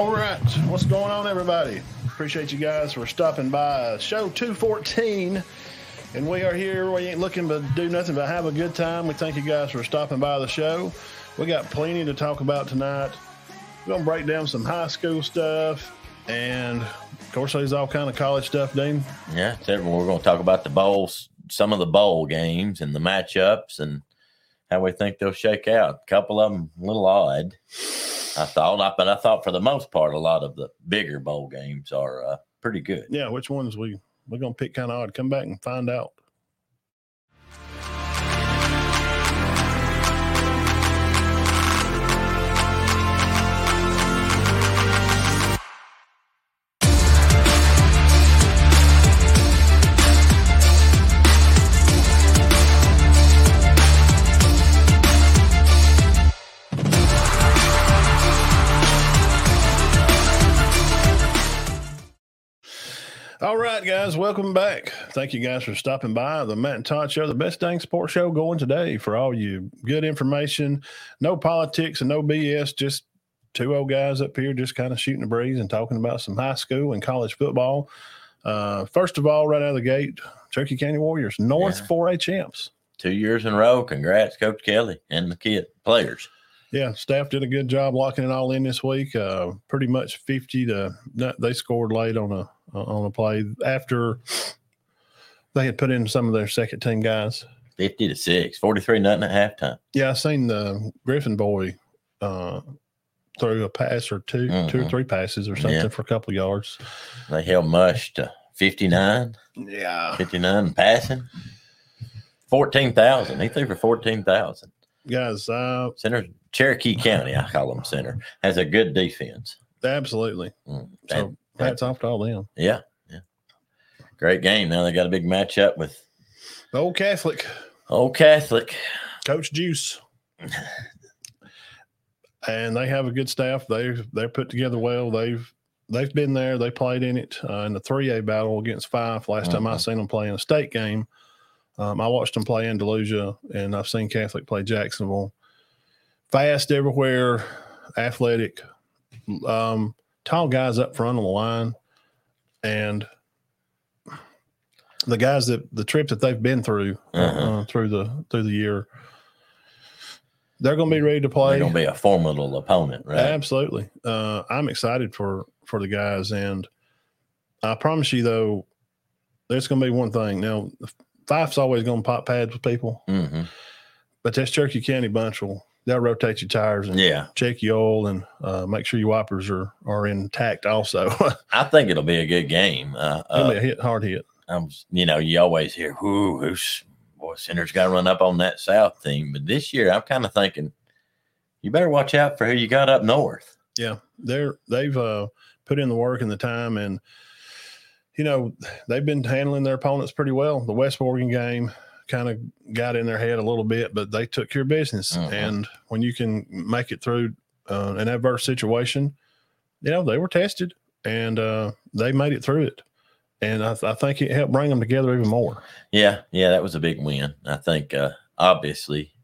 All right. What's going on, everybody? Appreciate you guys for stopping by. Show 214. And we are here. We ain't looking to do nothing but have a good time. We thank you guys for stopping by the show. We got plenty to talk about tonight. We're to break down some high school stuff. And, of course, there's all kind of college stuff, Dean. Yeah, we're to talk about the bowls, some of the bowl games and the matchups and how we think they'll shake out. A couple of them a little odd. I thought, I, but I thought for the most part, a lot of the bigger bowl games are uh, pretty good. Yeah, which ones we we're gonna pick kind of odd. Come back and find out. Right, guys, welcome back. Thank you guys for stopping by the Matt and Todd Show, the best dang sports show going today for all you good information. No politics and no BS, just two old guys up here just kind of shooting the breeze and talking about some high school and college football. Uh, first of all, right out of the gate, Cherokee County Warriors, North yeah. 4A champs. Two years in a row. Congrats, Coach Kelly and the kid players. Yeah, staff did a good job locking it all in this week. Uh, pretty much 50 to, they scored late on a on a play after they had put in some of their second team guys. 50 to 6, 43 nothing at halftime. Yeah, I seen the Griffin boy uh, throw a pass or 2 mm-hmm. two or three passes or something yeah. for a couple yards. They held Mush to 59. Yeah. 59 passing. 14,000. He threw for 14,000. Guys, uh, Centre Cherokee County, I call them Centre, has a good defense. Absolutely. Mm, so Hats off to all them. Yeah, yeah. Great game. Now they got a big matchup with the Old Catholic. Old Catholic. Coach Juice. and they have a good staff. They they're put together well. They've they've been there. They played in it uh, in the three A battle against Fyffe. Last mm-hmm. time I mm-hmm. seen them play in a state game. Um, I watched them play Andalusia, and I've seen Catholic play Jacksonville. Fast everywhere, athletic. Um, tall guys up front on the line, and the guys that the trip that they've been through uh-huh. uh, through the through the year, they're going to be ready to play. They're going to be a formidable opponent, right? Absolutely. Uh, I'm excited for for the guys, and I promise you though, there's going to be one thing. Now, Fyffe's always going to pop pads with people, mm-hmm. but this Cherokee County bunch will they'll rotate your tires and yeah. check your oil and uh, make sure your wipers are are intact. Also, I think it'll be a good game. Uh, it'll be a hit, hard hit. I'm, you know, you always hear, "Whoo, who's boy, Centre's got to run up on that South team." But this year, I'm kind of thinking, you better watch out for who you got up north. Yeah, they're they've uh, put in the work and the time, and you know they've been handling their opponents pretty well. The West Morgan game, kind of got in their head a little bit, but they took care of business. Uh-huh. And when you can make it through uh, an adverse situation, you know, they were tested and uh, they made it through it. And I, I, think it helped bring them together even more. Yeah. Yeah. That was a big win. I think, uh, obviously,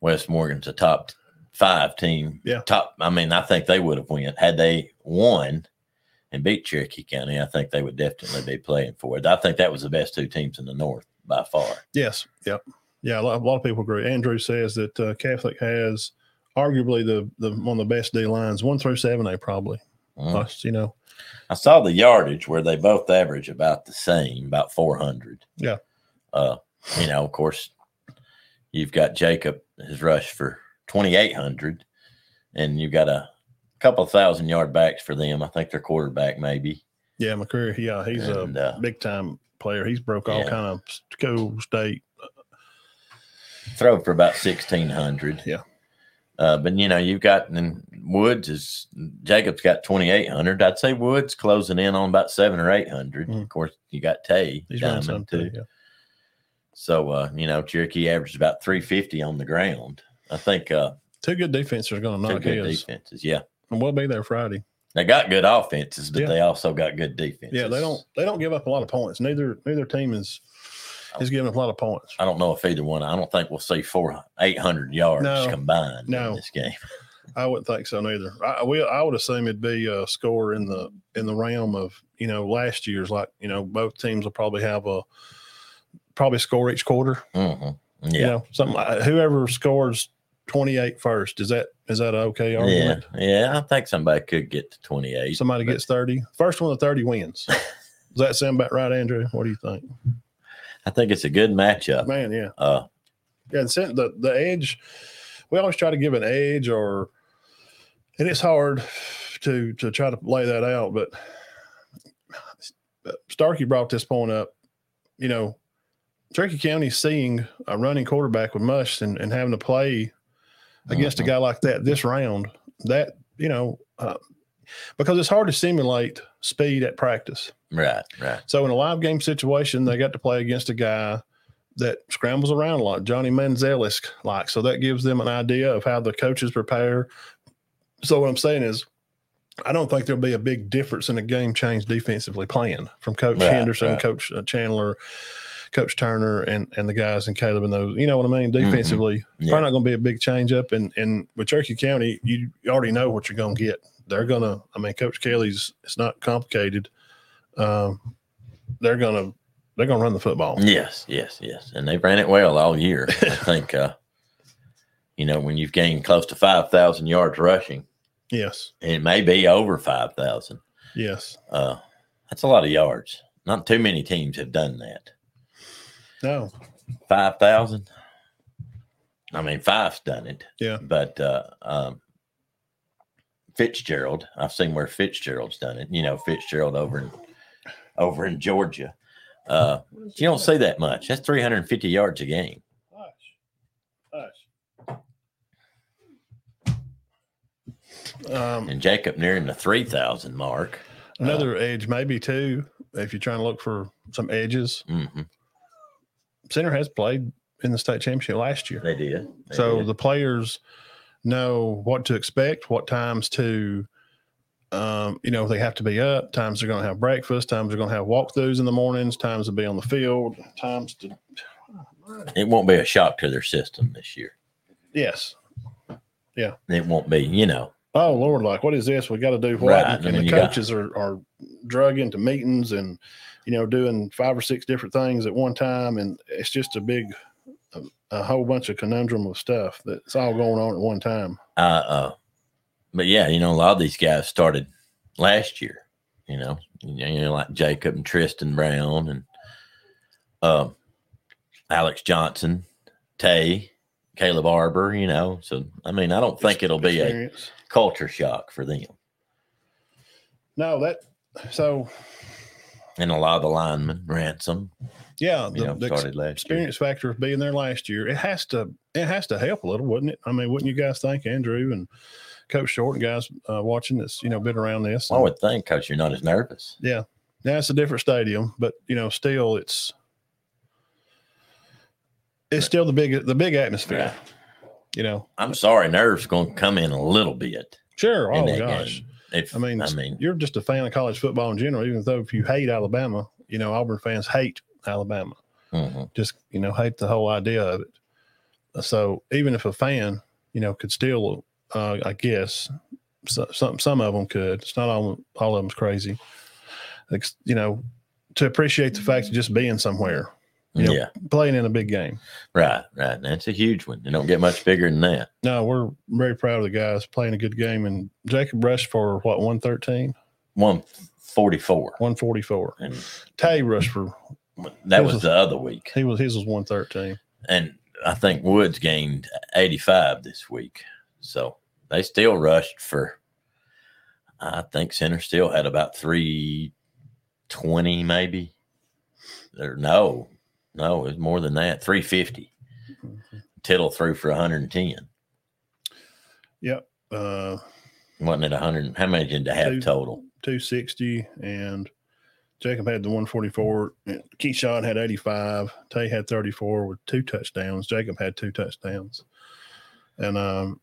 West Morgan's a top five team. Yeah. Top. I mean, I think they would have won had they won and beat Cherokee County. I think they would definitely be playing for it. I think that was the best two teams in the North by far. Yes. Yep. Yeah. A lot, a lot of people agree. Andrew says that uh, Catholic has arguably the, the one of the best D lines, one through seven, they probably. Mm. you know, I saw the yardage where they both average about the same, about 400. Yeah. Uh, you know, of course, you've got Jacob, his rush for 2,800, and you've got a couple thousand yard backs for them. I think their quarterback, maybe. Yeah, McCreary. Yeah, he's and, a uh, big time player. He's broke all yeah. kind of school state. Throw for about sixteen hundred. Yeah. Uh, but you know, you've got and Woods is Jacob's got twenty eight hundred. I'd say Woods closing in on about seven or eight hundred. Mm. Of course, you got Tay He's Diamond too. Yeah. So uh, you know, Cherokee averaged about three fifty on the ground. I think uh, two good defenses are going to knock two good his. defenses. Yeah, and we'll be there Friday. They got good offenses, but yeah. they also got good defenses. Yeah, they don't they don't give up a lot of points. Neither neither team is is giving up a lot of points. I don't know if either one. I don't think we'll see four eight hundred yards no, combined no. in this game. I wouldn't think so neither. I will. I would assume it'd be a score in the in the realm of you know last year's. Like you know, both teams will probably have a probably score each quarter. hmm You Yeah. know, something like whoever scores 28 first. Is that is that okay Yeah. argument? Yeah. I think somebody could get to 28. Somebody but- gets 30. First one to 30 wins. Does that sound about right, Andrew? What do you think? I think it's a good matchup. Man, yeah. Uh, Yeah, and the the edge. We always try to give an edge, or and it's hard to to try to lay that out. But Starkey brought this point up. You know, Cherokee County seeing a running quarterback with Mush and, and having to play against mhm. a guy like that this round. That you know, uh, because it's hard to simulate speed at practice. Right. Right. So in a live game situation, they got to play against a guy that scrambles around a lot, Johnny Manziel like. So that gives them an idea of how the coaches prepare. So what I'm saying is, I don't think there'll be a big difference in a game change defensively playing from Coach Right, Henderson, right. Coach uh, Chandler, Coach Turner, and and the guys and Caleb and those. You know what I mean? Mm-hmm. Defensively, Yeah. probably not going to be a big change up. And and with Cherokee County, you already know what you're going to get. They're gonna. I mean, Coach Kelly's. It's not complicated. Um, they're gonna they're gonna run the football. Yes, yes, yes. And they ran it well all year. I think, uh, you know, when you've gained close to 5,000 yards rushing, Yes, and it may be over 5,000, yes. uh, that's a lot of yards. Not too many teams have done that. No, 5,000? I mean, five's done it. Yeah. But uh, um, Fitzgerald, I've seen where Fitzgerald's done it. You know, Fitzgerald over in over in Georgia. Uh, you don't see that much. That's 350 yards a game. Hush, hush. Um, and Jacob nearing the 3,000 mark. another edge, maybe too, if you're trying to look for some edges. hmm Centre has played in the state championship last year. They did. They so did. the players know what to expect, what times to, um, you know, they have to be up, times they're going to have breakfast, times they're going to have walkthroughs in the mornings, times to be on the field, times to, it won't be a shock to their system this year. yes. Yeah. It won't be, you know. Oh Lord, like what is this? We got to do what? Right, And, mean, the you got- coaches are are drug into meetings and you know doing five or six different things at one time, and it's just a big, a, a whole bunch of conundrum of stuff that's all going on at one time. Uh, uh, but yeah, you know, a lot of these guys started last year. You know, you know, like Jacob and Tristan Brown and um, Alex Johnson, Tay, Caleb Arbor. You know, so I mean, I don't think it'll be a. culture shock for them. No, that so And a lot of the linemen, Ransom, yeah, you the, know, the last year. experience factor of being there last year, it has to it has to help a little, wouldn't it? I mean, wouldn't you guys think, Andrew and Coach Short and guys uh, watching that's you know been around this? I would think because you're not as nervous. Yeah, it's a different stadium, but you know, still it's it's still the big the big atmosphere. You know, I'm sorry, nerves going to come in a little bit. sure. Oh gosh. If, I mean, I mean, you're just a fan of college football in general. Even though if you hate Alabama, you know Auburn fans hate Alabama. mhm. Just you know hate the whole idea of it. So even if a fan, you know, could still, uh, I guess, so, some some of them could. It's not all all of them's crazy. You know, to appreciate the fact of just being somewhere, you know, yeah, playing in a big game. right, right. That's a huge one. They don't get much bigger than that. No, we're very proud of the guys playing a good game. And Jacob rushed for what, 113, 144. 144. And Tay rushed for, that His was the other week. he was, his was 113. And I think Woods gained 85 this week. So they still rushed for, I think Centre still had about 320 maybe. Or no, no, it was more than that 350. Tittle threw for 110. Yep. Uh, Wasn't it 100? How many did they have Two. total? 260 and Jacob had the 144. and Keyshawn had 85. Tay had 34 with two touchdowns. Jacob had two touchdowns. And um,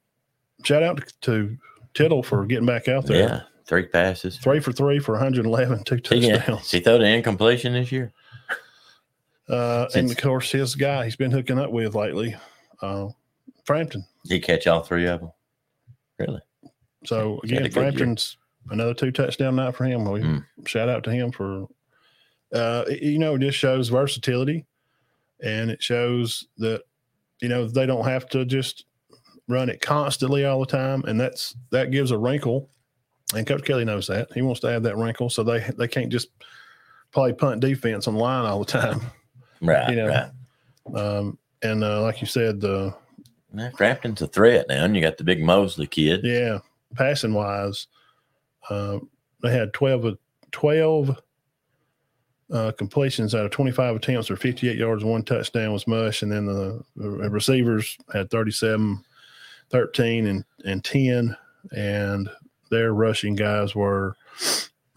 shout out to Tittle for getting back out there. Yeah, three passes. Three for three for 111, two touchdowns. he throw the incompletion this year? Uh, and of course, his guy he's been hooking up with lately, uh, Frampton. He catch all three of them? Really? So again, good year. Frampton's another two touchdown night for him. We Mm. shout out to him for, uh, it- you know, it just shows versatility, and it shows that you know they don't have to just run it constantly all the time, and that's that gives a wrinkle. And Coach Kelly knows that he wants to add that wrinkle, so they they can't just play punt defense on line all the time. Right. You know, right. Um, and uh, like you said, the Yeah, Frampton's a threat now, and you got the big Mosley kid. Yeah, passing wise, uh, they had 12, 12 uh, completions out of 25 attempts for 58 yards one touchdown was mush. And then the, the receivers had 37, 13, and, and 10. And their rushing guys were,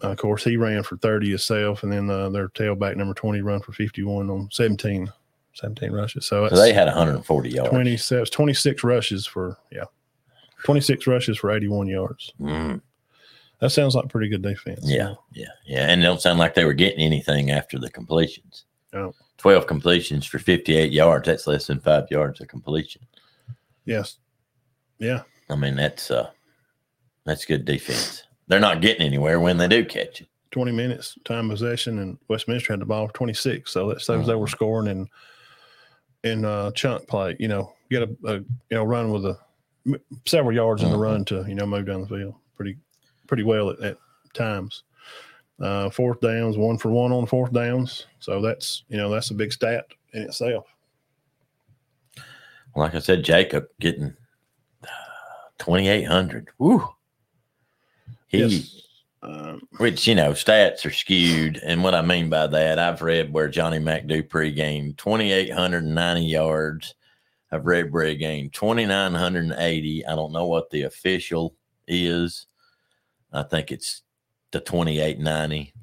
uh, of course, he ran for 30 himself. And then uh, their tailback number 20 run for 51 on 17, 17 rushes. So, So they had 140 yards. 27, 26 rushes for, yeah, 26 rushes for 81 yards. Mm, That sounds like pretty good defense. yeah, yeah, yeah. And it don't sound like they were getting anything after the completions. No. 12 completions for 58 yards. That's less than five yards of completion. Yes. Yeah. I mean, that's uh that's good defense. They're not getting anywhere when they do catch it. 20 minutes time possession, and Westminster had the ball for 26. So that shows they were scoring in in uh, chunk play. You know, get a, a you know run with a several yards in the Mhm. run to you know move down the field pretty pretty well at, at times. Uh, fourth downs, one for one on fourth downs. So that's you know that's a big stat in itself. Like I said, Jacob getting 2,800. Woo. He, Yes. Um, which, you know, stats are skewed. And what I mean by that, I've read where Johnny McDupree gained 2,890 yards. I've read where he gained 2,980. I don't know what the official is. I think it's the 2890.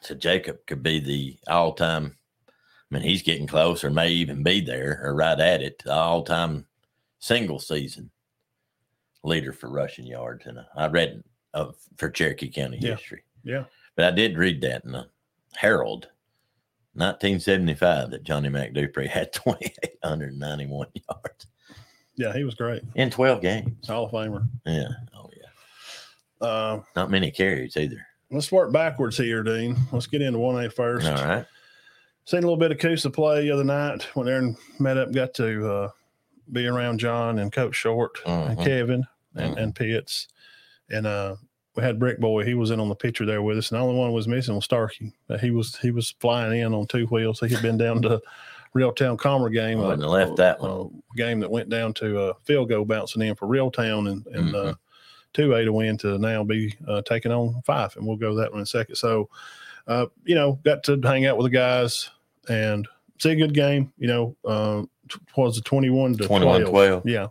So Jacob could be the all time. I mean, he's getting close or may even be there or right at it, all time single season leader for rushing yards. And I read of for Cherokee County Yeah. history. Yeah. But I did read that in the Herald, 1975, that Johnny McDupree had 2,891 yards yeah, he was great. in 12 games. Hall of Famer. Yeah. Oh, yeah. Uh, Not many carries either. let's work backwards here, Dean. Let's get into 1A first. All right. Seen a little bit of Coosa play the other night when Aaron met up, got to uh, be around John and Coach Short and Mhm. Kevin and, Mhm. and Pitts. And uh, we had Brick Boy. He was in on the picture there with us, and the only one was missing was Starkey. Uh, he was he was flying in on two wheels. He had been down to Reeltown Comer game. Wouldn't have left that one. a game that went down to a field goal bouncing in for Reeltown and and uh, Mm-hmm. two A to win to now be uh, taking on Fyffe, and we'll go to that one in a second. So, uh, you know, got to hang out with the guys and see a good game. You know, um, t- was it twenty one to 21 12? 12. Yeah,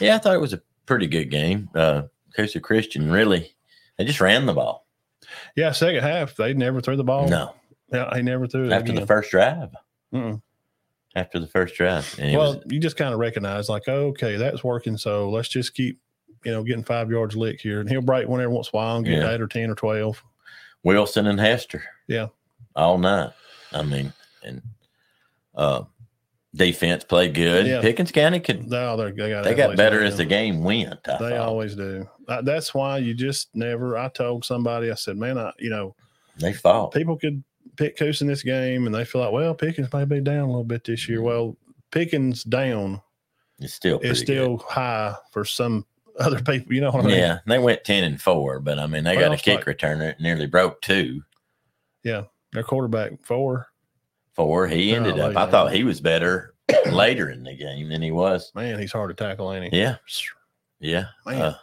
Yeah, I thought it was a pretty good game. Uh, Coosa Christian really, they just ran the ball. yeah. Second half, they never threw the ball. No, yeah, he never threw it after the first drive. Mm-mm. After the first drive. Well, was, you just kind of recognize like, okay, that's working. So let's just keep, you know, getting five yards lick here, and he'll break one every once in a while and get Yeah. eight or ten or twelve. Wilson and Hester. Yeah. All night. I mean, and uh defense played good. Yeah. Pickens County could No, they got they got better as the game went. I They thought. always do. That's why you just never. I told somebody, I said, man, I, you know, they fought. people could pick Coos in this game, and they feel like, well, Pickens may be down a little bit this year. Mm-hmm. Well, Pickens down It's still is still high for some other people. You know what I mean? Yeah, they went ten and four, but I mean they Well, got a kick like- returner that nearly broke two. Yeah, Their quarterback four. Four. He Yeah, ended up. I thought he was better later in the game than he was. Man, he's hard to tackle, ain't he? Yeah, yeah. Uh,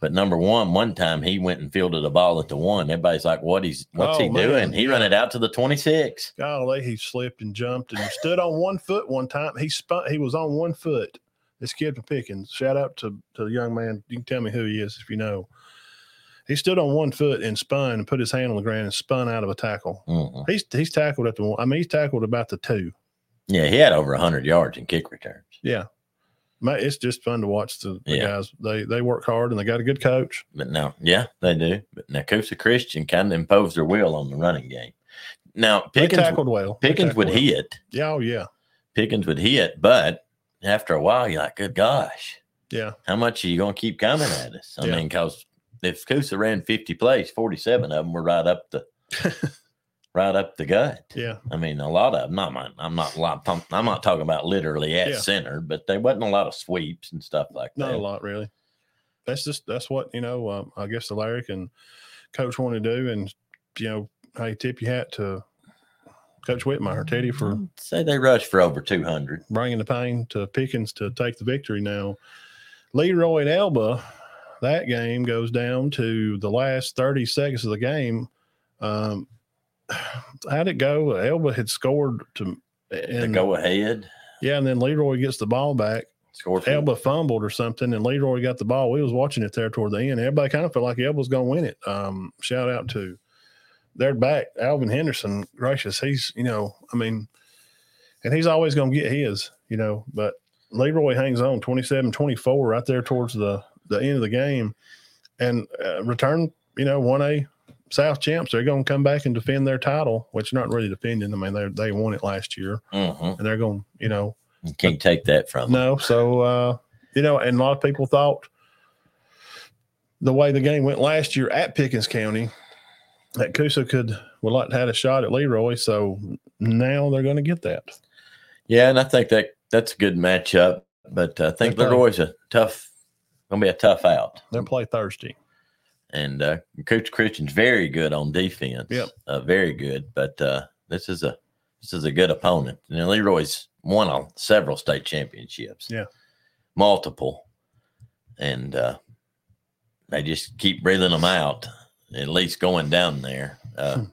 but number one, one time he went and fielded a ball at the one. Everybody's like, "What he's what's Oh, he man. doing?" He run it out to the twenty six. Golly, he slipped and jumped and stood on one foot one time. He spun. He was on one foot. This kid from Pickens. Shout out to, to the young man. You can tell me who he is if you know. He stood on one foot and spun and put his hand on the ground and spun out of a tackle. Mhm. He's he's tackled at the one. I mean, he's tackled about the two. Yeah, he had over hundred yards in kick returns. Yeah, Ma- it's just fun to watch the, the Yeah. guys. They they work hard and they got a good coach. But no, yeah, they do. But now Coosa Christian kind of imposed their will on the running game. Now Pickens, tackled well. Pickens tackled would well. hit. Yeah, oh yeah. Pickens would hit, but after a while, you're like, "Good gosh, Yeah. How much are you going to keep coming at us? I Yeah. mean, because if Coosa ran 50 plays, 47 of them were right up the right up the gut. Yeah. I mean, a lot of them. Not mine. I'm not. I'm not talking about literally at Yeah. center, but there wasn't a lot of sweeps and stuff like Not that. Not a lot, really. That's just that's what you know. Um, I guess the Larrick and coach want to do, and you know, hey, tip your hat to Coach Whitmire, Teddy, for I'd say they rushed for over 200. bringing the pain to Pickens to take the victory. Now, Leroy and Elba, that game goes down to the last thirty seconds of the game. Um, how'd it go? Elba had scored to, To go ahead, yeah, and then Leroy gets the ball back. score for Elba fumbled or something, and Leroy got the ball. We was watching it there toward the end. Everybody kind of felt like Elba was going to win it. Um, shout out to their back, Alvin Henderson. Gracious, he's you know, I mean, and he's always going to get his, you know. But Leroy hangs on 27-24 right there towards the the end of the game, and uh, return, you know, one A South champs. They're going to come back and defend their title, which not really defending. I mean, they they won it last year, Mhm. and they're going, you know, You can't take that from them. no. So, uh, you know, and a lot of people thought the way the game went last year at Pickens County, that Coosa could would like to had a shot at Leroy. So now they're going to get that. Yeah, and I think that that's a good matchup. But I think. Leroy's a tough, gonna be a tough out. They'll play Thursday. And uh, Coach Christian's very good on defense. Yep. uh, very good. But uh, this is a this is a good opponent. And Leroy's won on several state championships. Yeah. multiple, and uh, they just keep breathing them out. At least going down there. Uh,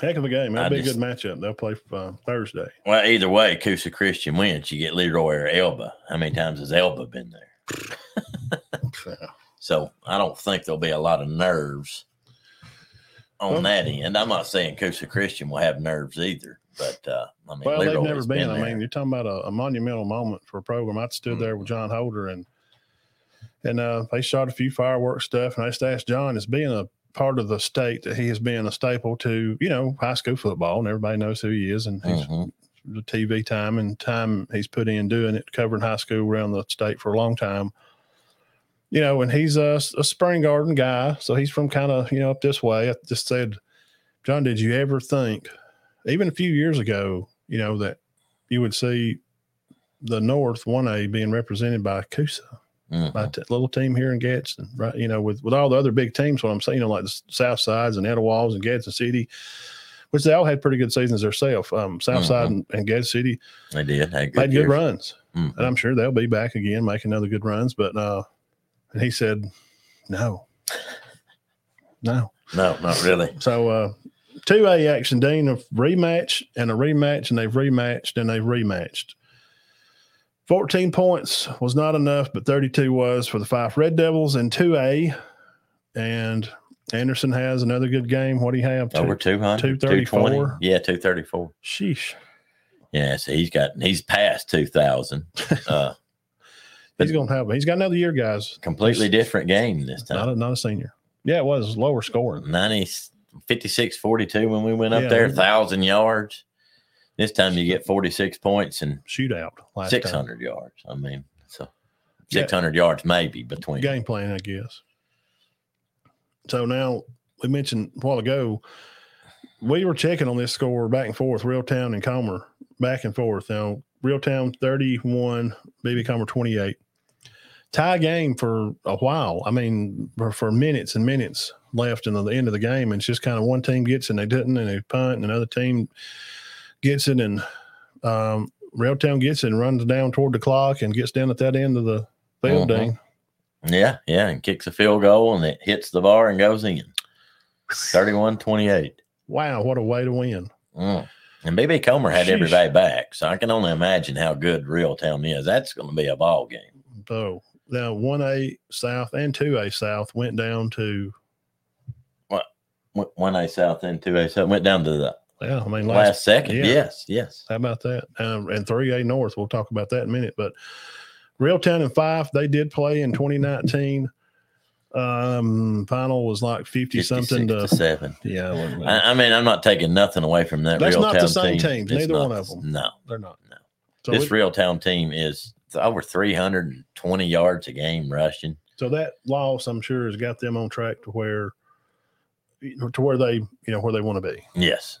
Heck of a game. That'll I be a good matchup. They'll play uh, Thursday. well, either way, Coosa Christian wins. You get Leroy or Elba. How many times has Elba been there? So I don't think there'll be a lot of nerves on Well- that end. I'm not saying Coosa Christian will have nerves either, but uh, I mean, Well, they've never been. I mean, you're talking about a, a monumental moment for a program. I stood there with John Holder and and uh, they shot a few fireworks stuff, and I just asked John, as being a part of the state that he has been a staple to, you know, high school football, and everybody knows who he is, and he's Mhm. the TV time and time he's put in doing it, covering high school around the state for a long time. You know, and he's a, a spring garden guy, so he's from kind of you know up this way. I just said, John, did you ever think, even a few years ago, you know, that you would see the North one A being represented by Coosa, Mhm. by a little team here in Gadsden, right? You know, with with all the other big teams, what I'm saying, you know, like the South Sides and Etowahs and Gadsden City, which they all had pretty good seasons themselves. Um, South Side and, and Gadsden City They did. Had good made good runs, Mhm. and I'm sure they'll be back again, making other good runs. But uh, and he said, no, no. No, not really. So uh, two A action, Dean, a rematch and a rematch, and they've rematched and they've rematched. 14 points was not enough, but 32 was for the Fyffe Red Devils in 2A. And Anderson has another good game. What do you have? Over Two- 200, 234? Yeah, 234. Sheesh. Yeah, so he's got, he's past 2,000. Uh, He's going to have, he's got another year, guys. completely different game this Not time. a, not a senior. Yeah, it was lower scoring. 90, 56 42 when we went up Yeah. there, 1,000 yards. This time you get 46 points and Shootout last time. 600 yards. I mean, so Yeah. 600 yards maybe between. game plan, I guess. So now we mentioned a while ago, we were checking on this score back and forth, Reeltown and Comer, back and forth. Now, Reeltown 31, BB Comer 28. Tie game for a while. I mean, for, for minutes and minutes left in the end of the game. And it's just kind of one team gets and they didn't, and they punt, and another team gets it, and um, Reeltown gets it and runs down toward the clock and gets down at that end of the field. Mhm. Ding. Yeah, yeah, and kicks a field goal and it hits the bar and goes in. 31 28. Wow, what a way to win. Mm. And BB Comer had Sheesh. everybody back. So I can only imagine how good Reeltown is. That's going to be a ball game. So now one A South and two A South went down to One- 1A South and 2A South went down to the yeah, I mean last, last, second. yeah. Yes, yes. how about that? Um, and three A North, we'll talk about that in a minute. But Reeltown and Fyffe, they did play in 2019. Um, final was like 50 something to seven. yeah. I, I mean, I'm not taking nothing away from that That's Real not the Town same team. teams, neither not one of them. No, they're not. No. So this it- Reeltown team is over 320 yards a game rushing. So that loss, I'm sure, has got them on track to where to where they you know where they want to be. Yes.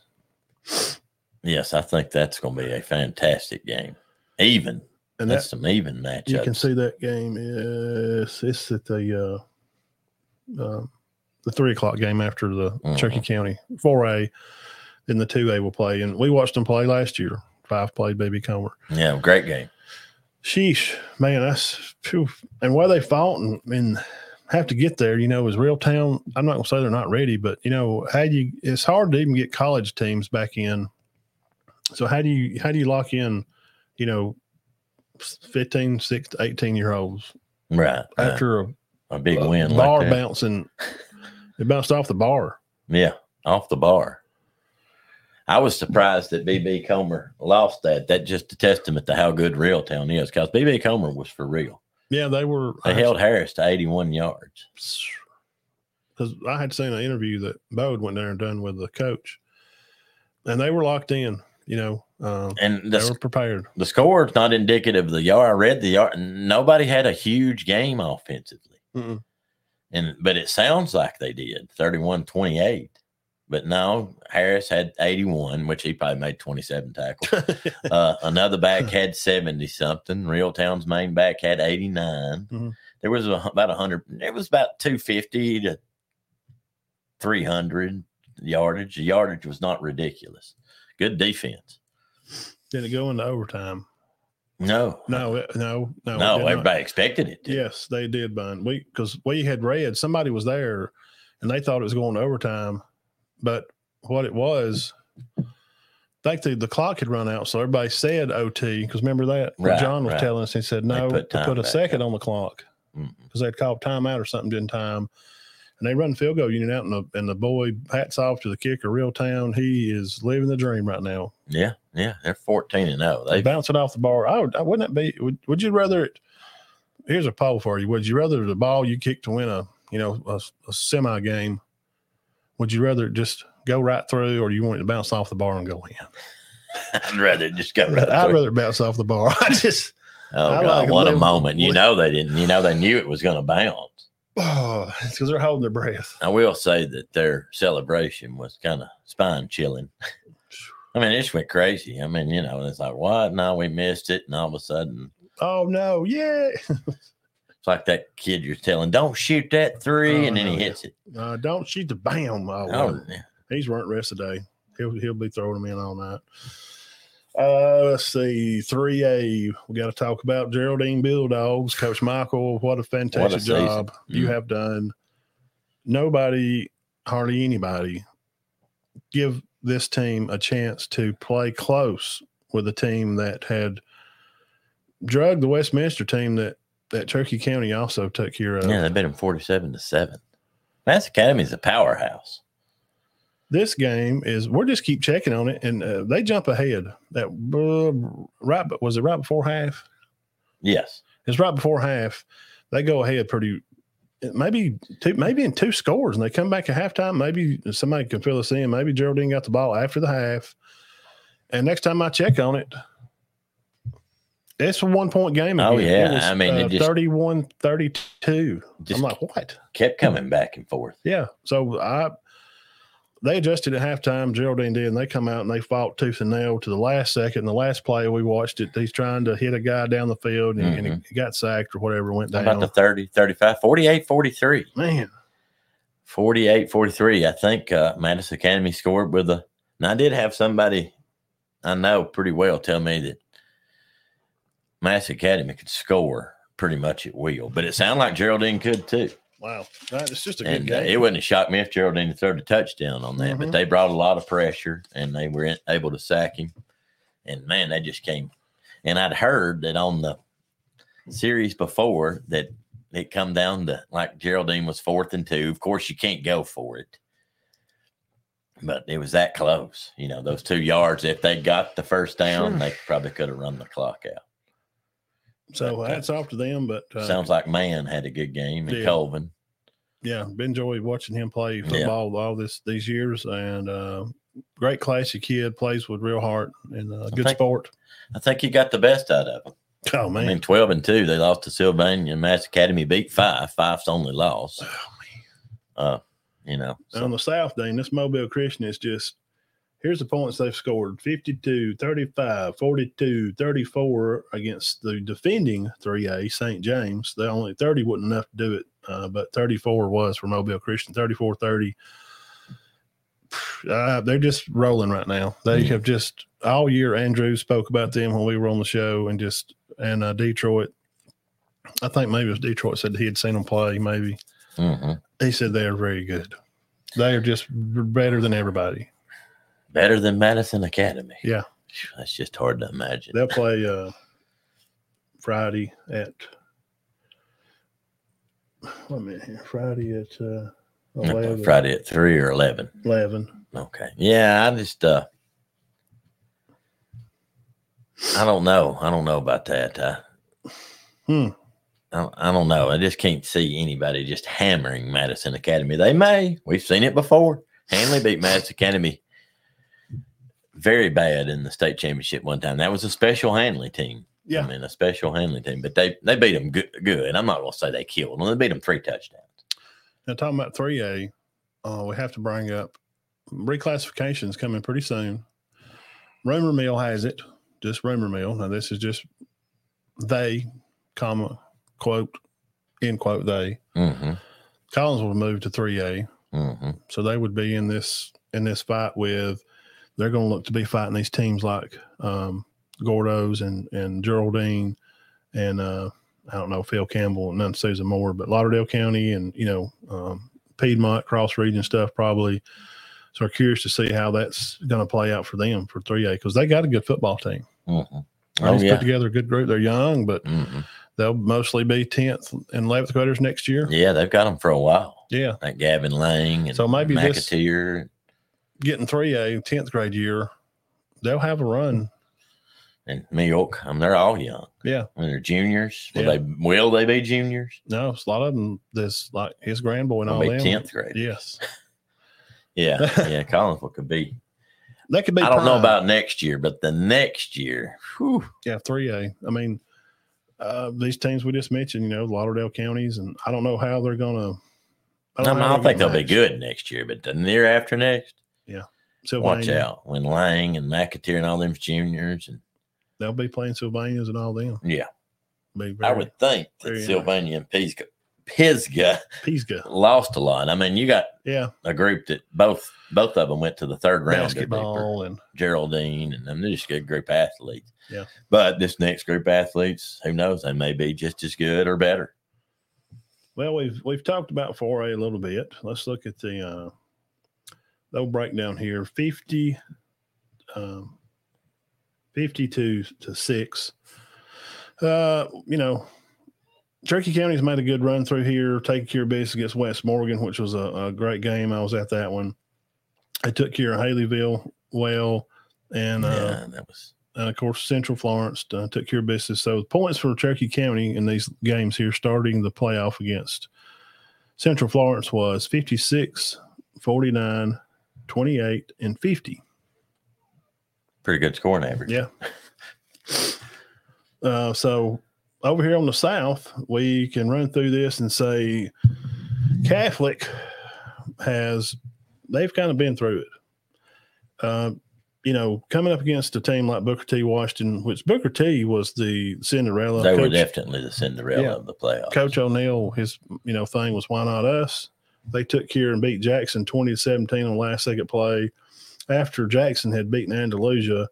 Yes, I think that's going to be a fantastic game. Even. And that's that some even matchups. you can see that game is it's at the uh, uh, the three o'clock game after the Cherokee County four A. Then the two A will play, and we watched them play last year. Fyffe played Baby Comer. Yeah, great game. Sheesh, man, that's phew. and where they fought and, and have to get there, you know, is Reeltown. I'm not gonna say they're not ready, but you know, how do you it's hard to even get college teams back in. So how do you how do you lock in, you know, 15, 6 to 18 year olds Right. After a, a big a win bar like that. bouncing it bounced off the bar. Yeah, off the bar. I was surprised that BB Comer lost that. That just a testament to how good Reeltown is because BB Comer was for real. Yeah, they were They held Harris to 81 yards. because I had seen an interview that Bode went there and done with the coach, and they were locked in. You know, um, And they were prepared. the score is not indicative of the yard. I read the yard. Nobody had a huge game offensively. Mm-mm. And but it sounds like they did 31 28. But no, Harris had 81, which he probably made 27 tackles. uh, another back had 70 something. Reeltown's main back had 89. Mhm. There was a, about 100, it was about 250 to 300 yardage. The yardage was not ridiculous. Good defense. Did it go into overtime? No, No, no, no. no, did not. everybody expected it. to. Yes, they did, Bun. We because we had read somebody was there, and they thought it was going to overtime, but what it was, I think the, the clock had run out, so everybody said OT. Because remember that Right, John was right. telling us, he said no, put to put a second on the clock because they'd called timeout or something in time. And they run field goal unit out, and the, and the boy, hats off to the kicker, Reeltown. He is living the dream right now. Yeah, yeah, they're 14 and 0. They They bounce it off the bar. I, would, I wouldn't it be? Would, would you rather it? Here's a poll for you. Would you rather the ball you kick to win a you know a, a semi game? Would you rather just go right through, or do you want it to bounce off the bar and go in? I'd rather just go right I'd through. rather bounce off the bar. I just Oh I god, like what a little- moment! You know they didn't. You know they knew it was going to bounce. oh, it's because they're holding their breath. I will say that their celebration was kind of spine chilling. I mean, it just went crazy. I mean, you know, it's like, what? No, we missed it. And all of a sudden, Oh no, yeah. like that kid you're telling, don't shoot that three. Oh, and then he hits it. Uh, don't shoot the bam. Oh, Oh, yeah. he's weren't rest of the day. He'll he'll be throwing them in all night. Uh, let's see, three A. We got to talk about Geraldine Bulldogs. Coach Michael, what a fantastic season. job you Mm. have done. Nobody, hardly anybody, give this team a chance to play close with a team that had drugged the Westminster team that that Cherokee County also took care of. yeah, they beat him 47 to 7. Mass Academy is a powerhouse. this game is we're just keep checking on it and uh, they jump ahead that uh, right but was it right before half Yes. it's right before half they go ahead pretty maybe two maybe in two scores and they come back at halftime maybe somebody can fill us in maybe geraldine got the ball after the half and next time i check on it it's a one point game Oh, again. yeah. I mean, it uh, just- 31 32 Just i'm like what kept coming back and forth. yeah. So I they adjusted at halftime. Geraldine did, and they come out and they fought tooth and nail to the last second. And The last play we watched it, he's trying to hit a guy down the field and, and he, he got sacked or whatever went How down. about the 30, 35, 48, 43. Man, 48 43. I think uh, Madison Academy scored with a. And I did have somebody I know pretty well tell me that Madison Academy could score pretty much at will, but it sounded like Geraldine could too. wow, that, it's just a good And uh, game. it wouldn't have shocked me if Geraldine had thrown a touchdown on that, Mhm. but they brought a lot of pressure and they were in- able to sack him. And man, they just came. And I'd heard that on the series before that it come down to like Geraldine was fourth and two. Of course, you can't go for it, but it was that close. You know, those two yards. If they got the first down, Sure. they probably could have run the clock out. So but, uh, hats off to them. But uh, Sounds like Man had a good game and Yeah. Colvin. yeah, been enjoyed watching him play football all this these years, and uh, great classy kid, plays with real heart and uh, good think- sport. I think he got the best out of him. Oh I man, mean, twelve and two. They lost to Sylvania. Mass Academy beat Fyffe. Fyffe's only loss. Oh man! Uh, you know, so- on the South, Dean, this Mobile Christian is just here's the points they've scored 52, 35, 42, 34 against the defending 3A St. James. The only 30 wasn't enough to do it, uh, but 34 was for Mobile Christian, 34 30. Uh, they're just rolling right now. They Yeah. have just all year. Andrew spoke about them when we were on the show, and just and uh, Detroit. I think maybe it was Detroit said he had seen them play. Maybe mhm. he said they are very good. They are just better than everybody. Better than Madison Academy. Yeah. That's just hard to imagine. They'll play uh, Friday at. A minute here. Friday at uh, 11. Friday at three or eleven. 11. Okay. Yeah, I just uh I don't know. I don't know about that. Uh, Hmm. I, I don't know. I just can't see anybody just hammering Madison Academy. They may. We've seen it before. Handley beat Madison Academy very bad in the state championship one time. That was a special Handley team. Yeah. I mean, a special Handley team, but they they beat them good. good. I'm not going to say they killed them. They beat them three touchdowns. Now, talking about 3A, uh, we have to bring up reclassifications coming pretty soon. Rumor mill has it, just rumor mill. Now, this is just they, comma, quote, end quote, they. Mm-hmm. Collinsville move to 3A. Mm-hmm. So they would be in this in this fight with they're going to look to be fighting these teams like um, Gordo's and and Geraldine and uh, I don't know Phil Campbell and none Susan Moore, but Lauderdale County and you know um, Piedmont cross region stuff probably. So we're curious to see how that's going to play out for them for 3A because they got a good football team. Mm-hmm. Oh yeah. put together a good group. They're young, but Mm-hmm. they'll mostly be 10th and 11th graders next year. Yeah, they've got them for a while. Yeah. Like Gavin Lang and So maybe this- McAteer Getting 3A, 10th grade year, they'll have a run. and Milk. I mean, they're all young. Yeah. I mean, they're juniors. Will Yeah. they will they be juniors? No, it's a lot of them. This like his grandboy and They'll all be them. tenth grade. Yes, Yeah, yeah. Collinsville could be. that could be. I don't know about next year, but the next year, whew, yeah three A. I mean, uh, these teams we just mentioned, you know, Lauderdale counties, and I don't know how they're gonna. I, know mean, I think they'll gonna be good next year, but the year after next, watch Sylvania, out when Lang and McAteer and all them juniors, and They'll be playing Sylvanias and all them. yeah, Be I would think that very Sylvania and Pisgah, Pisgah Pisgah. lost a lot. I mean, you got Yeah, a group that both both of them went to the third round. to beat her. basketball and Geraldine and them. They're just a good group of athletes. Yeah. But this next group of athletes, who knows? They may be just as good or better. well, we've we've talked about four A a little bit. Let's look at the uh, they'll break down here. Fifty. Um, 52 to 6. Uh, you know, Cherokee County's made a good run through here, taking care of business against West Morgan, which was a, a great game. I was at that one. I took care of Haleyville well, and uh, yeah, that was and of course Central Florence uh, took care of business. So points for Cherokee County in these games here, starting the playoff against Central Florence was 56, 49, 28, and 50. pretty good scoring average. Yeah. Uh, so over here on the south, we can run through this and say Catholic has they've kind of been through it. Uh, you know, coming up against a team like Booker T. Washington, which Booker T. was the Cinderella. They were definitely the Cinderella Yeah. of the playoffs. Coach O'Neill, his you know thing was why not us? They took care and beat Jackson twenty to seventeen on last second play. After Jackson had beaten Andalusia,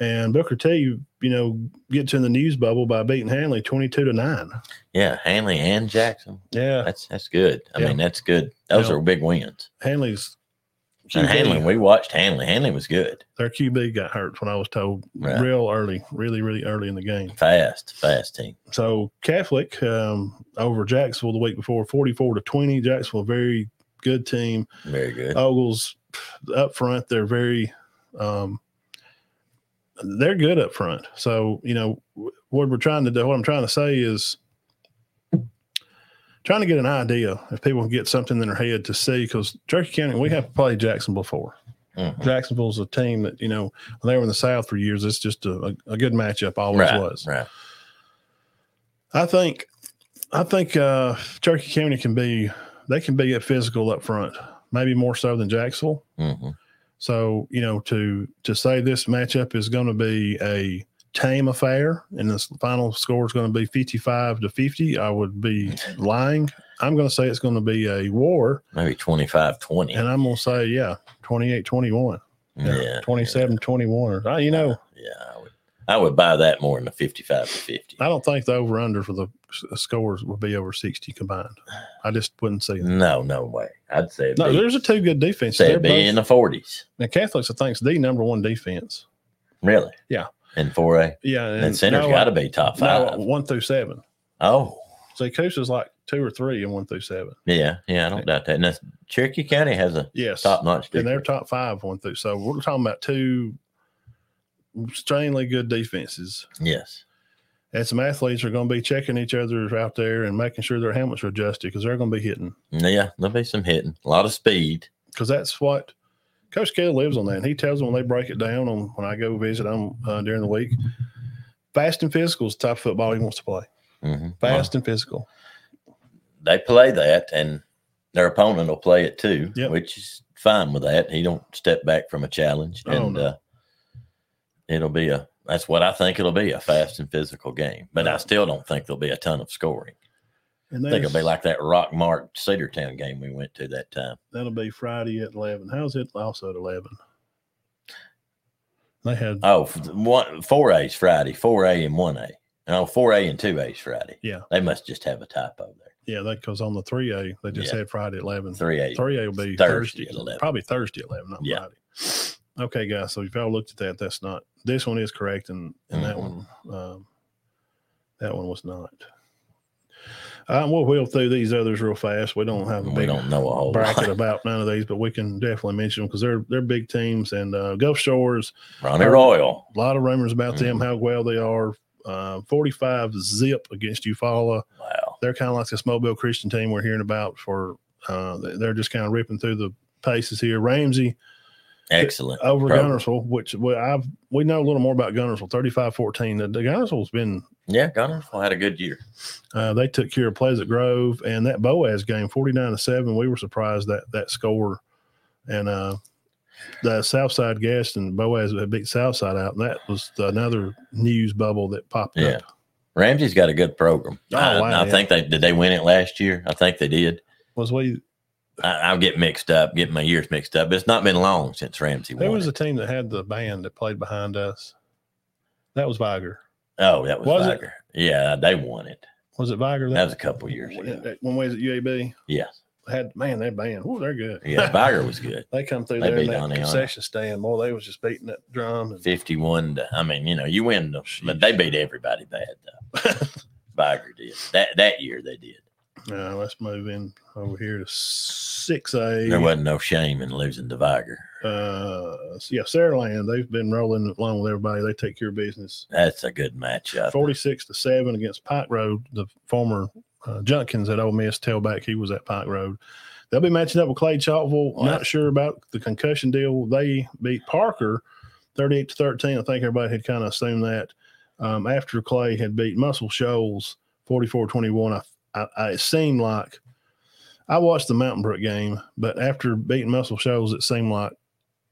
and Booker T, you know, gets in the news bubble by beating Handley twenty two to nine. Yeah, Handley and Jackson. Yeah, That's that's good. I Yeah. mean, that's good. Those Yeah. are big wins. Handley's QB, Handley, we watched Handley. Handley was good. their QB got hurt when I was told Right. real early, really, really early in the game. Fast, fast team. So Catholic um, over Jacksonville the week before, forty four to twenty. Jacksonville, very good team. Very good. Ogles up front, they're very um they're good up front. So, you know, what we're trying to do, what I'm trying to say is trying to get an idea if people can get something in their head to see because Cherokee County, we have played Jackson before. Mhm. Jacksonville's a team that, you know, when they were in the South for years, it's just a, a, good matchup, always Right, was. right. I think, I think uh, Cherokee County can be they can be a physical up front, maybe more so than Jacksonville. hmm So you know to to say this matchup is going to be a tame affair and this final score is going to be fifty five to fifty, I would be lying. I'm going to say it's going to be a war, Maybe 25 20. and I'm going to say yeah, 28-21. Yeah. Yeah, 27 21 or uh, you know Yeah. I would, I would buy that more than the 55 to 50. i don't think the over under for the scores will be over 60 combined i just wouldn't see that No, no way. I'd say no be, there's a two good defense it'd be in the 40s. and catholics i think is the number one defense Really? Yeah. In 4A. yeah and, And Centre's got to be top five. one through seven Oh, so Coosa's like two or three and one through seven yeah. Yeah. I don't doubt that. And that's, Cherokee County has a yes top notch. and they're top five one through so we're talking about two extremely good defenses Yes. and some athletes are going to be checking each other out there and making sure their helmets are adjusted because they're going to be hitting Yeah. There'll be some hitting, a lot of speed. because that's what Coach Kelly lives on that. And he tells them when they break it down on when I go visit him uh, during the week. Fast and physical is the type of football he wants to play. hmm Fast and physical. they play that and their opponent will play it too, Yep. which is fine with that. He don't step back from a challenge. Oh, And no. uh, it'll be a that's what I think it'll be a fast and physical game. But I still don't think there'll be a ton of scoring. And I think it'll be like that Rockmart Cedartown game we went to that time. that'll be Friday at eleven. How's it also at eleven? They had Oh, one four A's Friday, four A and one A. No, four A and two A's Friday. Yeah. They must just have a typo there. yeah, that goes on the three A. They just Yeah. had Friday at eleven. Three A. Three A will be Thursday Thursday, at 11. probably Thursday at eleven, not Yeah. Friday. Okay, guys. So if y'all looked at that, that's not this one is correct, and and that Mhm. one, um, that one was not. Uh, we'll wheel through these others real fast. We don't have a We don't know a whole bracket lot. about none of these, but we can definitely mention them because they're they're big teams. And uh, Gulf Shores, Ronnie Royal. a lot of rumors about them, Mhm. how well they are. Uh, Forty-five zip against Eufaula Wow. they're kind of like this Mobile Christian team we're hearing about for uh, they- they're just kind of ripping through the paces here. Ramsey Excellent. over program. Guntersville, which we, I've we know a little more about Guntersville, 35-14. The, the Guntersville's been Yeah, Guntersville had a good year. uh, they took care of Pleasant Grove and that Boaz game 49 to 7. We were surprised that that score. And uh the Southside Gaston Boaz beat Southside out, and that was another news bubble that popped Yeah. up. Ramsey's got a good program. Oh, I, wow, I yeah. think they did. They win it last year. I think they did. Was we I, I'll get mixed up, get my years mixed up. But it's not been long since Ramsey Who won. was it. the team that had the band that played behind us? That was Vigor. Oh, that was, Was it? Vigor. Yeah, they won it. Was it Vigor? That was a couple years ago. when we was at UAB. Yes. Had man, that band. Oh, they're good. yeah. Vigor was good. they come through They there in that Donnie on it. concession stand. Boy, they was just beating that drum. And, Fifty-one. To, I mean, you know, you win, the, but they beat everybody bad though. Vigor did that that year. They did. uh, let's move in over here to six A. There wasn't no shame in losing to Vigor. Uh, yeah, Saraland. They've been rolling along with everybody. They take care of business. That's a good matchup. Forty-six to seven against Pike Road. The former uh, Junkins at Ole Miss tailback. He was at Pike Road. They'll be matching up with Clay Chalkville. Wow. Not sure about the concussion deal. They beat Parker, thirty-eight to thirteen. I think everybody had kind of assumed that. Um, after Clay had beat Muscle Shoals 44-21, I, I, I it seemed like I watched the Mountain Brook game, but after beating Muscle Shoals, it seemed like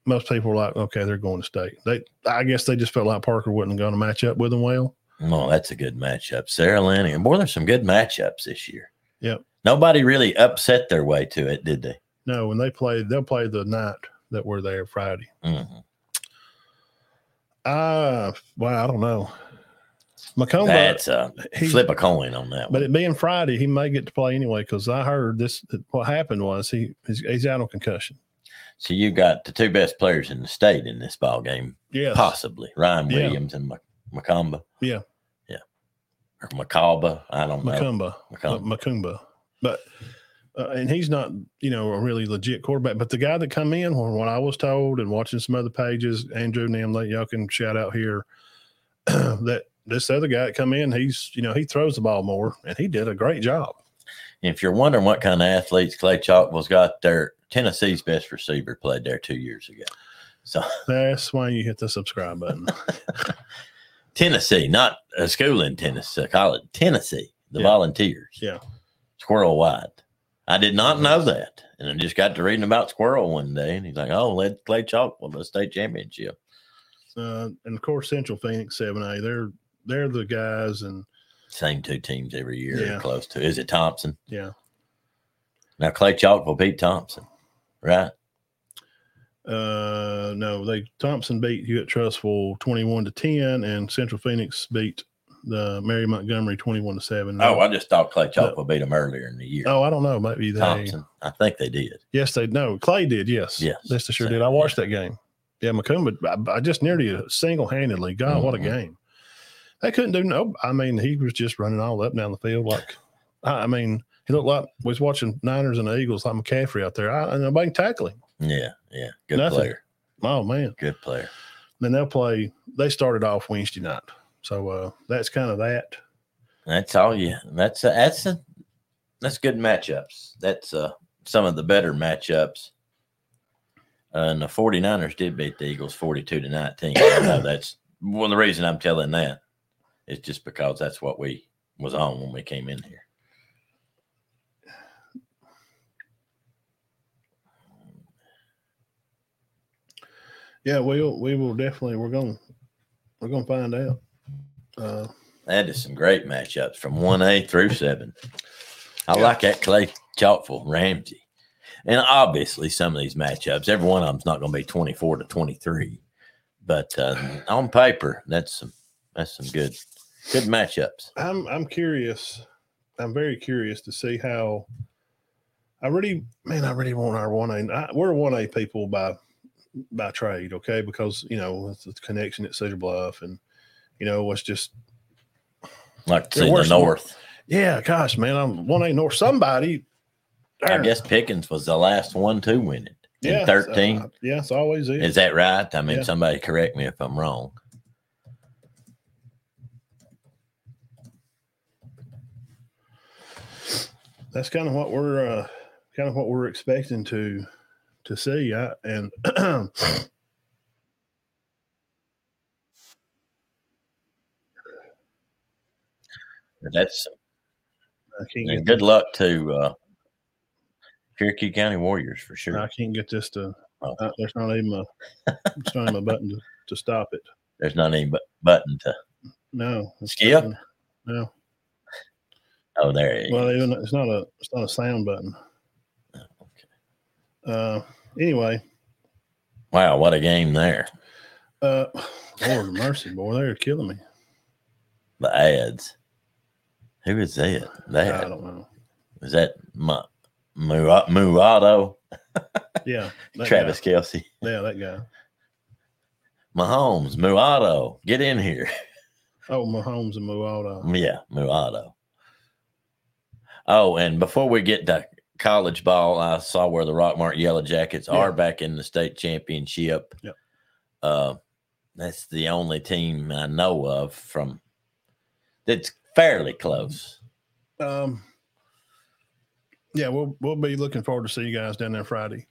most people were like, okay, they're going to state. They, I guess they just felt like Parker wasn't going to match up with them well. Well, that's a good matchup. Sarah Lanning. And boy, there's some good matchups this year. Yep. Nobody really upset their way to it, did they? No, when they played, they'll play the night that we're there Friday. Mhm. Uh well, I don't know. Macomb, That's a he- flip a coin on that One. but it being Friday, he may get to play anyway because I heard this. What happened was he he's, he's out on concussion. So you got the two best players in the state in this ball game, Yes, possibly Ryan Yeah. Williams and Mac- Macomba. Yeah. yeah, or Macalba. I don't know. Macumba, Macomba. Macumba, but uh, and he's not you know a really legit quarterback. But the guy that come in, from what I was told, and watching some other pages, Andrew Nimley, y'all can shout out here that this other guy that come in, he's you know he throws the ball more, and he did a great job. If you're wondering what kind of athletes Clay Chalkville's got, there Tennessee's best receiver played there two years ago. So That's why you hit the subscribe button. Tennessee, not a school in Tennessee, college, Tennessee. the Yeah. Volunteers. Yeah. Squirrel White. I did not know that. And I just got to reading about Squirrel one day, and he's like, oh, led Clay Chalk won the state championship. Uh, and of course, Central Phenix Seven A. They're they're the guys, and Same two teams every year, Yeah. close to. Is it Thompson? yeah. Now, Clay Chalk will beat Thompson, right? Uh, no, they Thompson beat Hewitt Trussville twenty one to ten, and Central Phenix beat the Mary Montgomery twenty one to seven. Oh, I just thought Clay Chalk No. will beat them earlier in the year. oh, I don't know. Maybe they. Thompson. I think they did. Yes, they no. Clay did. Yes, Yes. They sure So, did. I watched that game. Yeah, Macomb. I, I just nearly single handedly. God, what a Mhm. game! They couldn't do no. I mean, he was just running all up and down the field like. I mean, he looked like we was watching Niners and the Eagles like McCaffrey out there. I, and nobody can tackle him. Yeah, yeah. Good Nothing. player. Oh man! Good player. Then they'll play. They started off Wednesday night, so uh, that's kind of that. That's all you. That's a, that's a, that's good matchups. That's uh, some of the better matchups. Uh, and the 49ers did beat the Eagles 42 to 19. I know that's one of the reason I'm telling that is just because that's what we was on when we came in here. Yeah, we'll we will definitely. We're gonna we're gonna find out. Uh, That is some great matchups from 1A through 7. I Yeah. like that Clay Chalkful Ramsey. And obviously, some of these matchups, every one of them's not going to be 24 to 23. But uh, on paper, that's some that's some good good matchups. I'm I'm curious. I'm very curious to see how. I really, man, I really want our one A. We're one A people by by trade, okay? Because you know it's the connection at Cedar Bluff, and you know it's just Like to see the North. yeah. Gosh, man, I'm one A North. Somebody. I guess Pickens was the last one to win it in yeah, 13. uh, yeah, always is. Is that right? I mean, Yeah. somebody correct me if I'm wrong. That's kind of what we're uh, kind of what we're expecting to to see. I, and That's and good luck to uh, Cherokee County Warriors for sure. I can't get this to. Oh. Uh, there's not even a there's not even a button to, to stop it. There's not even but button to. No. Skip? not- No. Oh, there it is. Well, even it's not a it's not a sound button. okay. Uh. Anyway. Wow, what a game there! Uh. Lord mercy, boy, they're killing me. The ads. Who is that? I That don't know. is that Ma- Mu- Murado, Yeah. Travis Guy. Kelce, Yeah, that guy. Mahomes, Muado, get in here. Oh, Mahomes and Mualdo. Yeah, Muado. Oh, and before we get to college ball, I saw where the Rockmart Yellow Jackets Yeah. are back in the state championship. Yep. Uh, that's the only team I know of from that's fairly close. Um. Yeah, we'll we'll be looking forward to see you guys down there Friday,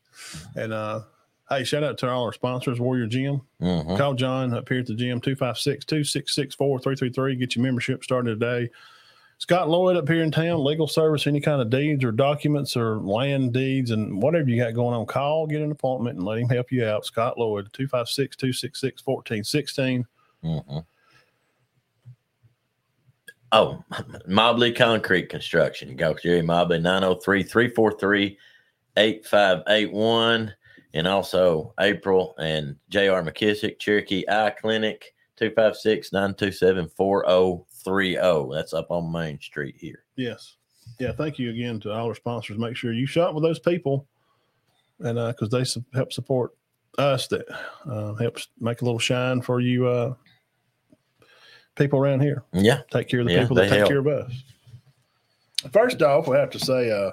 and uh, hey, shout out to all our sponsors, Warrior Gym. Mhm. Call John up here at the gym, 256 266 4333. Get your membership started today. Scott Lloyd up here in town, legal service, any kind of deeds or documents or land deeds and whatever you got going on, call, get an appointment, and let him help you out. Scott Lloyd, 256 266 1416. Mhm. Oh, Mobley Concrete Construction. Go Jerry Mobley 903 343 8581. And also April and JR McKissick, Cherokee Eye Clinic 256 927 4030. That's up on Main Street here. Yes. Yeah. Thank you again to all our sponsors. Make sure you shop with those people and because they su- help support us, that uh, helps make a little shine for you uh, people around here. Yeah. take care of the Yeah, people that take help. care of us. First off, we have to say uh,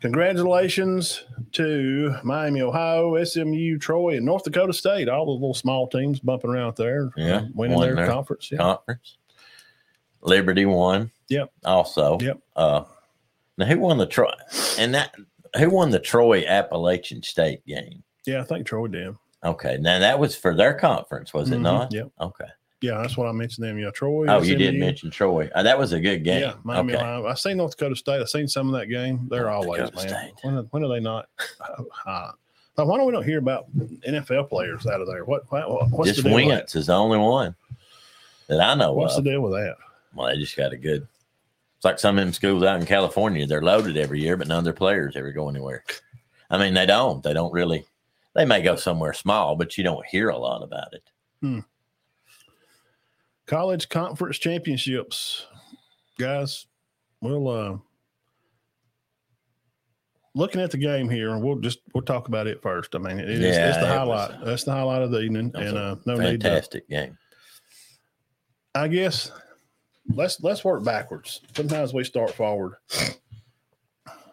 congratulations to Miami, Ohio, SMU, Troy, and North Dakota State. All the little small teams bumping around there, Yeah, uh, winning their their conference. Yeah. Conference. Liberty won. Yep. Also. Yep. Uh, now who won the Troy and that who won the Troy Appalachian State game? yeah, I think Troy did. Okay, now that was for their conference, was it Mhm, not? Yep. Okay, Yeah, that's what I mentioned them. Yeah, Troy. Oh, you did mention Troy. Uh, that was a good game. Yeah, Miami okay. Ohio. I seen North Dakota State. I've seen some of that game. They're North always Dakota man. When, are- when are they not? Uh, like, why don't we don't hear about NFL players out of there? What, what what's Just the deal? Wentz is the only one that I know What's of. the deal with that? Well, they just got a good. It's like some of them schools out in California. They're loaded every year, but none of their players ever go anywhere. I mean, they don't. They don't really. They may go somewhere small, but you don't hear a lot about it. College conference championships, guys. We'll uh looking at the game here, and we'll just we'll talk about it first. I mean, it is Yeah, it's the it highlight. uh, That's the highlight of the evening, and uh, no need to. Fantastic game. I guess let's let's work backwards. Sometimes we start forward.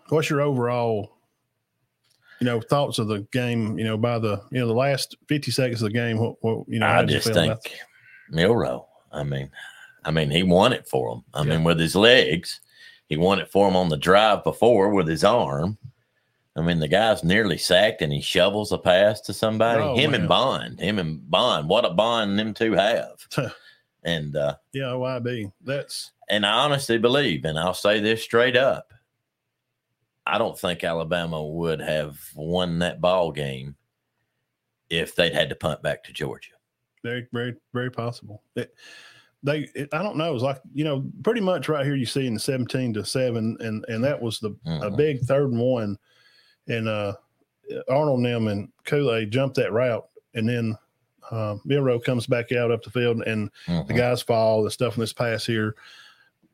What's your overall, you know, thoughts of the game? You know, by the you know the last fifty seconds of the game, what, what you know? I just think? Milroe. I mean, I mean, he won it for him. I Yeah. mean, with his legs, he won it for him on the drive before with his arm. I mean, the guy's nearly sacked and he shovels a pass to somebody. Oh, him man. and Bond, him and Bond. What a bond them two have. and uh, yeah, OIB. That's and I honestly believe, and I'll say this straight up, I don't think Alabama would have won that ball game if they'd had to punt back to Georgia. very, very, very possible. It, they, it, I don't know. It's like you know, pretty much right here. You see in the seventeen to seven, and and that was the a Mhm. big third and one, and uh, Arnold and them and Kool Aid jumped that route, and then uh, Milroe comes back out up the field, and the Mhm. guys fall. The stuff in this pass here,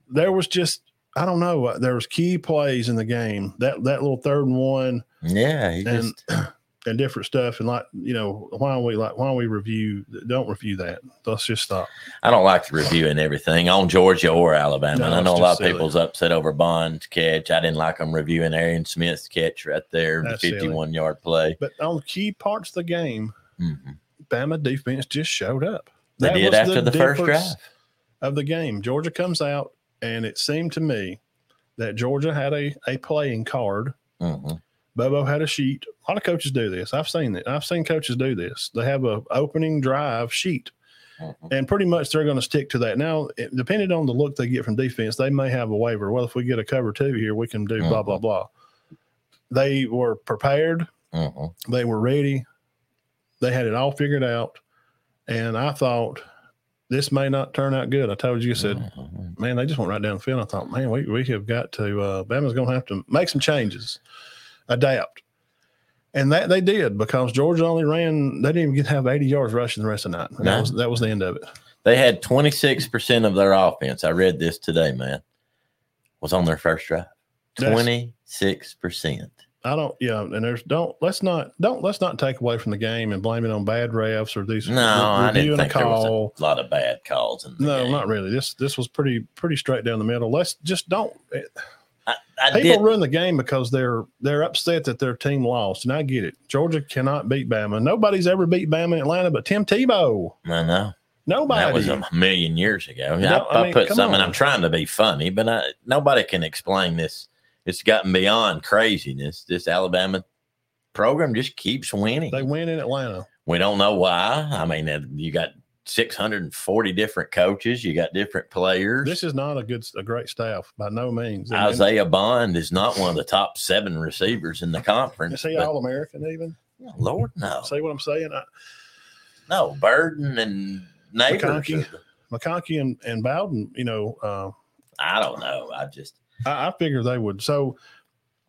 there was just I don't know. uh, There was key plays in the game. That that little third and one Yeah, he and just and different stuff, and like you know, why don't we like why don't we review? Don't review that. Let's just stop. I don't like reviewing everything on Georgia or Alabama. No, and I know a lot of silly. people's upset over Bond's catch. I didn't like them reviewing Aaron Smith's catch right there, That's the silly. 51 yard play. But on key parts of the game, Mhm. Bama defense just showed up. They That did was after the, first difference drive. of the game. Georgia comes out, and it seemed to me that Georgia had a, a playing card. Mhm. Bobo had a sheet. A lot of coaches do this. I've seen it. I've seen coaches do this. They have a opening drive sheet, Mhm. and pretty much they're going to stick to that. Now, it- depending on the look they get from defense, they may have a waiver. Well, if we get a cover two here, we can do blah blah Mhm. blah. They were prepared. Mhm. They were ready. They had it all figured out. And I thought this may not turn out good. I told you, I said, Mhm. man, they just went right down the field. I thought, man, we, we have got to, uh, Bama's going to have to make some changes, adapt. And that they did because Georgia only ran, they didn't even get to have 80 yards rushing the rest of the night. No. that, was, that was the end of it. They had 26% of their offense. I read this today, man, was on their first drive. 26%. I don't, yeah. And there's, don't, let's not, don't, let's not take away from the game and blame it on bad refs or these No, I didn't think there was a lot of bad calls. No, game. not really. This this was pretty pretty straight down the middle. Let's just don't. Eh, I, I People did. ruin the game because they're they're upset that their team lost, and I get it. Georgia cannot beat Bama. Nobody's ever beat Bama in Atlanta, but Tim Tebow. I know. Nobody. That was a million years ago. You I, I I, mean, put something. on. I'm trying to be funny, but I, nobody can explain this. It's gotten beyond craziness. This Alabama program just keeps winning. they win in Atlanta. we don't know why. I mean, uh, you got 640 different coaches. You got different players. This is not a good a great staff by no means. And Isaiah Bond is not one of the top seven receivers in the conference. Is he all American even? Lord, no, See what I'm saying? I, no. Burden and Neighbors. McConkey. McConkey and, and Bowden, you know, uh, I don't know. I just I, I figured they would. So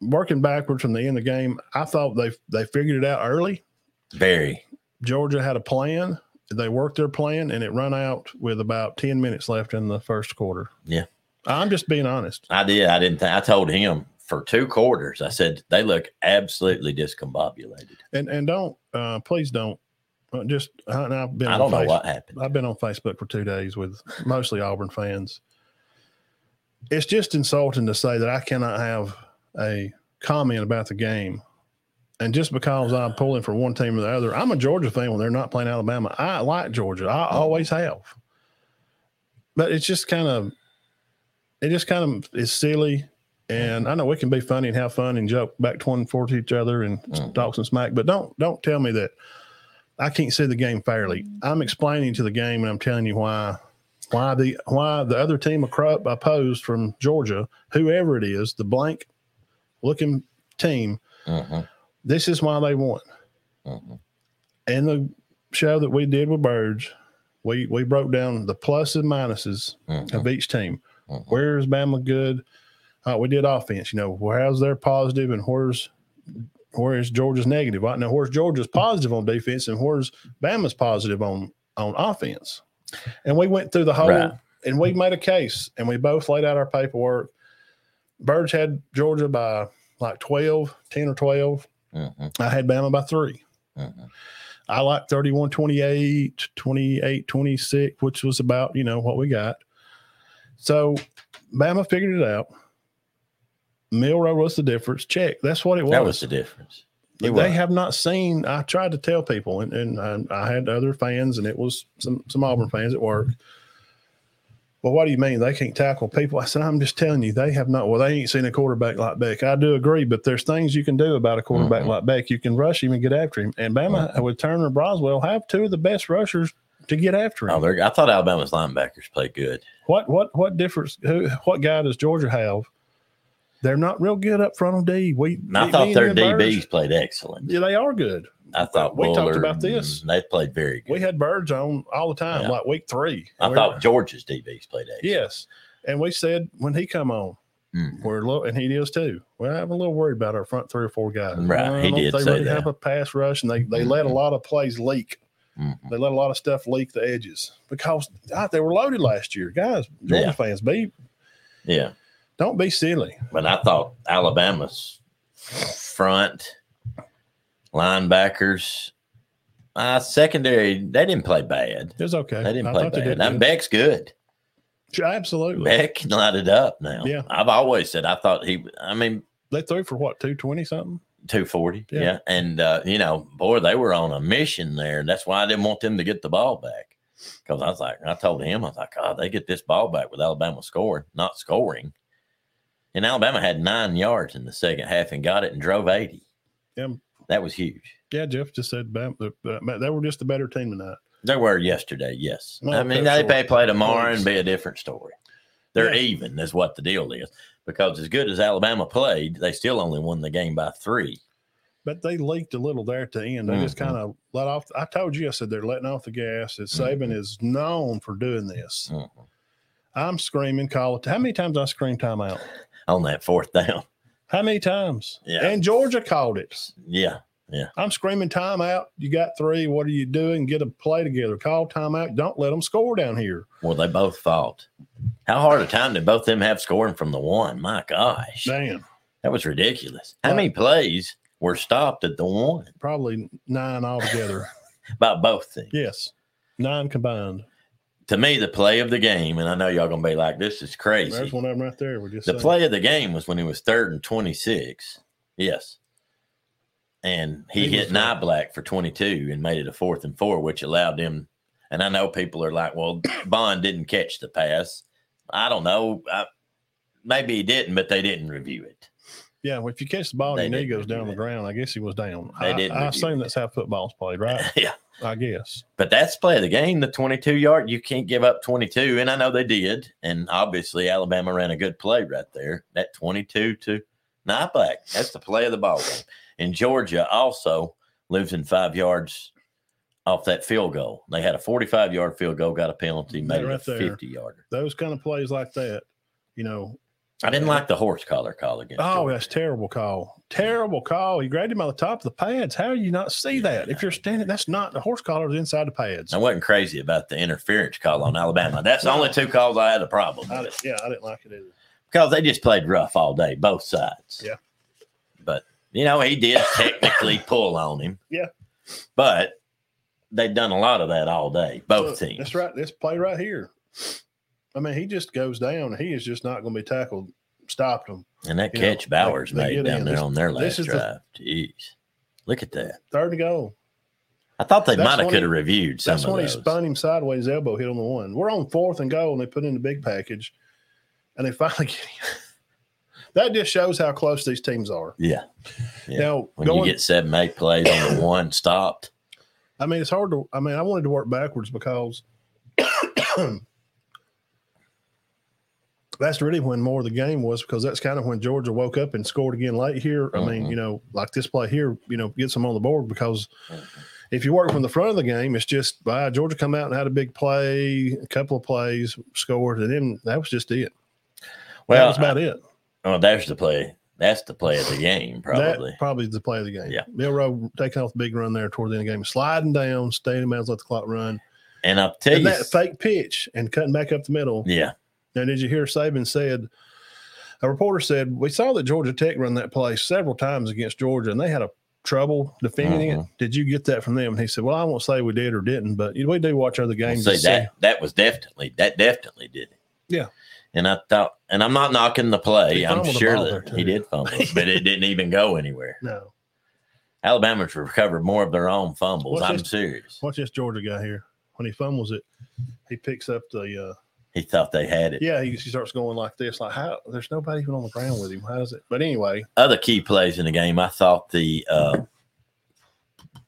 working backwards from the end of the game, I thought they they figured it out early. very Georgia had a plan. They worked their plan, and it run out with about ten minutes left in the first quarter. Yeah. I'm just being honest. I did. I didn't think. I told him for two quarters. I said they look absolutely discombobulated. And and don't uh, please don't uh, just. I, I've been. I don't know what happened. I've been on Facebook for two days with mostly Auburn fans. It's just insulting to say that I cannot have a comment about the game. And just because I'm pulling for one team or the other, I'm a Georgia fan when they're not playing Alabama. I like Georgia. I always have. But it's just kind of, it just kind of is silly. And I know we can be funny and have fun and joke back 20 forth to each other and Mhm. talk some smack, but don't don't tell me that I can't see the game fairly. I'm explaining to the game, and I'm telling you why. Why the why the other team opposed from Georgia, whoever it is, the blank looking team, hmm this is why they won. hmm In the show that we did with Birds, we we broke down the pluses and minuses hmm of each team. Mhm. Where's Bama good? Uh, we did offense. You know, where's their positive and where's where's Georgia's negative? Right now, where's Georgia's positive on defense and where's Bama's positive on on offense? And we went through the whole Right. and we made a case and we both laid out our paperwork. Birds had Georgia by like 12, 10 or 12. hmm I had Bama by three. hmm I like 31 28, 28 26, which was about, you know, what we got. So Bama figured it out. Milroe was the difference. Check. That's what it was. That was the difference. They It was. have not seen. I tried to tell people, and, and I, I had other fans, and it was some, some Auburn fans at work. Well, what do you mean they can't tackle people? I said, I'm just telling you, they have not. Well, they ain't seen a quarterback like Beck. I do agree, but there's things you can do about a quarterback Mhm. like Beck. You can rush him and get after him. And Bama with Turner Braswell have two of the best rushers to get after him. Oh, I thought Alabama's linebackers played good. What what what difference? Who what guy does Georgia have? They're not real good up front on D. We I thought their DBs Birds- played excellent. Yeah, they are good. I thought we talked about this. They played very good. We had birds on all the time, Yeah. like week three. I We- thought Georgia's DBs played excellent. yes, and we said when he come on, Mhm. we're a little, and he is too. We're I'm a little worried about our front three or four guys. Right, I he did They say really that. have a pass rush, and they they let a lot of plays leak. Mhm. They let a lot of stuff leak the edges because God, they were loaded last year, guys. Georgia Yeah. fans, be Yeah. Don't be silly. But I thought Alabama's front linebackers, uh, secondary, they didn't play bad. It was okay. They didn't I play bad. did And good. Beck's good. Absolutely. Beck can light it up now. Yeah. I've always said I thought he, I mean, They threw for what, 220 something? 240. Yeah. Yeah. And, uh, you know, boy, they were on a mission there. And that's why I didn't want them to get the ball back. Because I was like, I told him, I was like, oh, they get this ball back with Alabama scoring, not scoring. And Alabama had nine yards in the second half and got it and drove 80. Yeah. That was huge. Yeah, Jeff just said the, the, they were just a better team tonight. They were yesterday, yes. Well, I mean, they may play tomorrow and be a different story. They're Yeah. even, is what the deal is. Because as good as Alabama played, they still only won the game by three. But they leaked a little there at the end. They just Mhm. kind of let off. I told you, I said they're letting off the gas. That Saban is known for doing this. Mhm. I'm screaming, call it. How many times I scream timeout? On that fourth down. How many times? Yeah. And Georgia called it. Yeah. Yeah. I'm screaming timeout. You got three. What are you doing? Get a play together. Call timeout. Don't let them score down here. Well, they both fought. How hard a time did both of them have scoring from the one? My gosh. Damn. That was ridiculous. How many plays were stopped at the one Probably nine altogether. About both teams? yes. Nine combined. To me, the play of the game, and I know y'all gonna be like, this is crazy. There's one of them right there. We're just The saying. play of the game was when he was third and 26. Yes. And he, He hit uh, Black for 22 and made it a fourth and four, which allowed him. And I know people are like, well, Bond didn't catch the pass. I don't know. I, maybe he didn't, but they didn't review it. Yeah, well, if you catch the ball They and your knee goes down the ground, I guess he was down. They I, didn't I assume that's how football's played, right? yeah. I guess. But that's play of the game, the 22 yard. You can't give up 22. And I know they did. And obviously, Alabama ran a good play right there. That 22 to back That's the play of the ball game. And Georgia also lives in five yards off that field goal. They had a 45 yard field goal, got a penalty, made Yeah, it right a there. 50 yarder. Those kind of plays like that, you know. I didn't like the horse collar call against. Oh, Georgia. that's terrible call. Terrible call. He grabbed him on the top of the pads. How do you not see that? If you're standing, that's not the horse collar is inside the pads. I wasn't crazy about the interference call on Alabama. That's the only two calls I had a problem I yeah, I didn't like it either. because they just played rough all day, both sides. Yeah. But you know, he did technically pull on him. Yeah. But they've done a lot of that all day, both teams. That's right. This play right here. I mean, he just goes down. He is just not going to be tackled. Stopped him. And that You know, catch Bowers they- they made get down in. there This- on their last is the- drive. Jeez. Look at that. Third to go. I thought they might have could have reviewed some That's when he spun him sideways. Elbow hit on the one. We're on fourth and goal, and they put in the big package, and they finally get him. that just shows how close these teams are. yeah. Yeah. Now, When going, you get seven, eight plays on the one stopped. I mean, it's hard to. I mean, I wanted to work backwards because that's really when more of the game was because that's kind of when Georgia woke up and scored again late here. I mean, Mhm. you know, like this play here, you know, gets them on the board because if you work from the front of the game, it's just by Georgia come out and had a big play, a couple of plays, scored, and then that was just it. Well, that's about it. oh, there's the play. That's the play of the game, probably. That probably the play of the game. Yeah. Milroe taking off the big run there toward the end of the game, sliding down, staying in bounds, let the clock run. and I'll tell And you, that fake pitch and cutting back up the middle. yeah, Now, did you hear Saban said? A reporter said we saw that Georgia Tech run that play several times against Georgia, and they had a trouble defending Mhm. it. Did you get that from them? And he said, "Well, I won't say we did or didn't, but we do watch other games. see to see." that that was definitely that definitely did it. Yeah. And I thought, and I'm not knocking the play. I'm sure that he did fumble, but it didn't even go anywhere. No, Alabama's recovered more of their own fumbles. What's I'm this- serious. watch this Georgia guy here. When he fumbles it, he picks up the. Uh, He thought they had it. yeah, he, he starts going like this, like how there's nobody even on the ground with him. How is it? But anyway, Other key plays in the game, I thought the. Uh,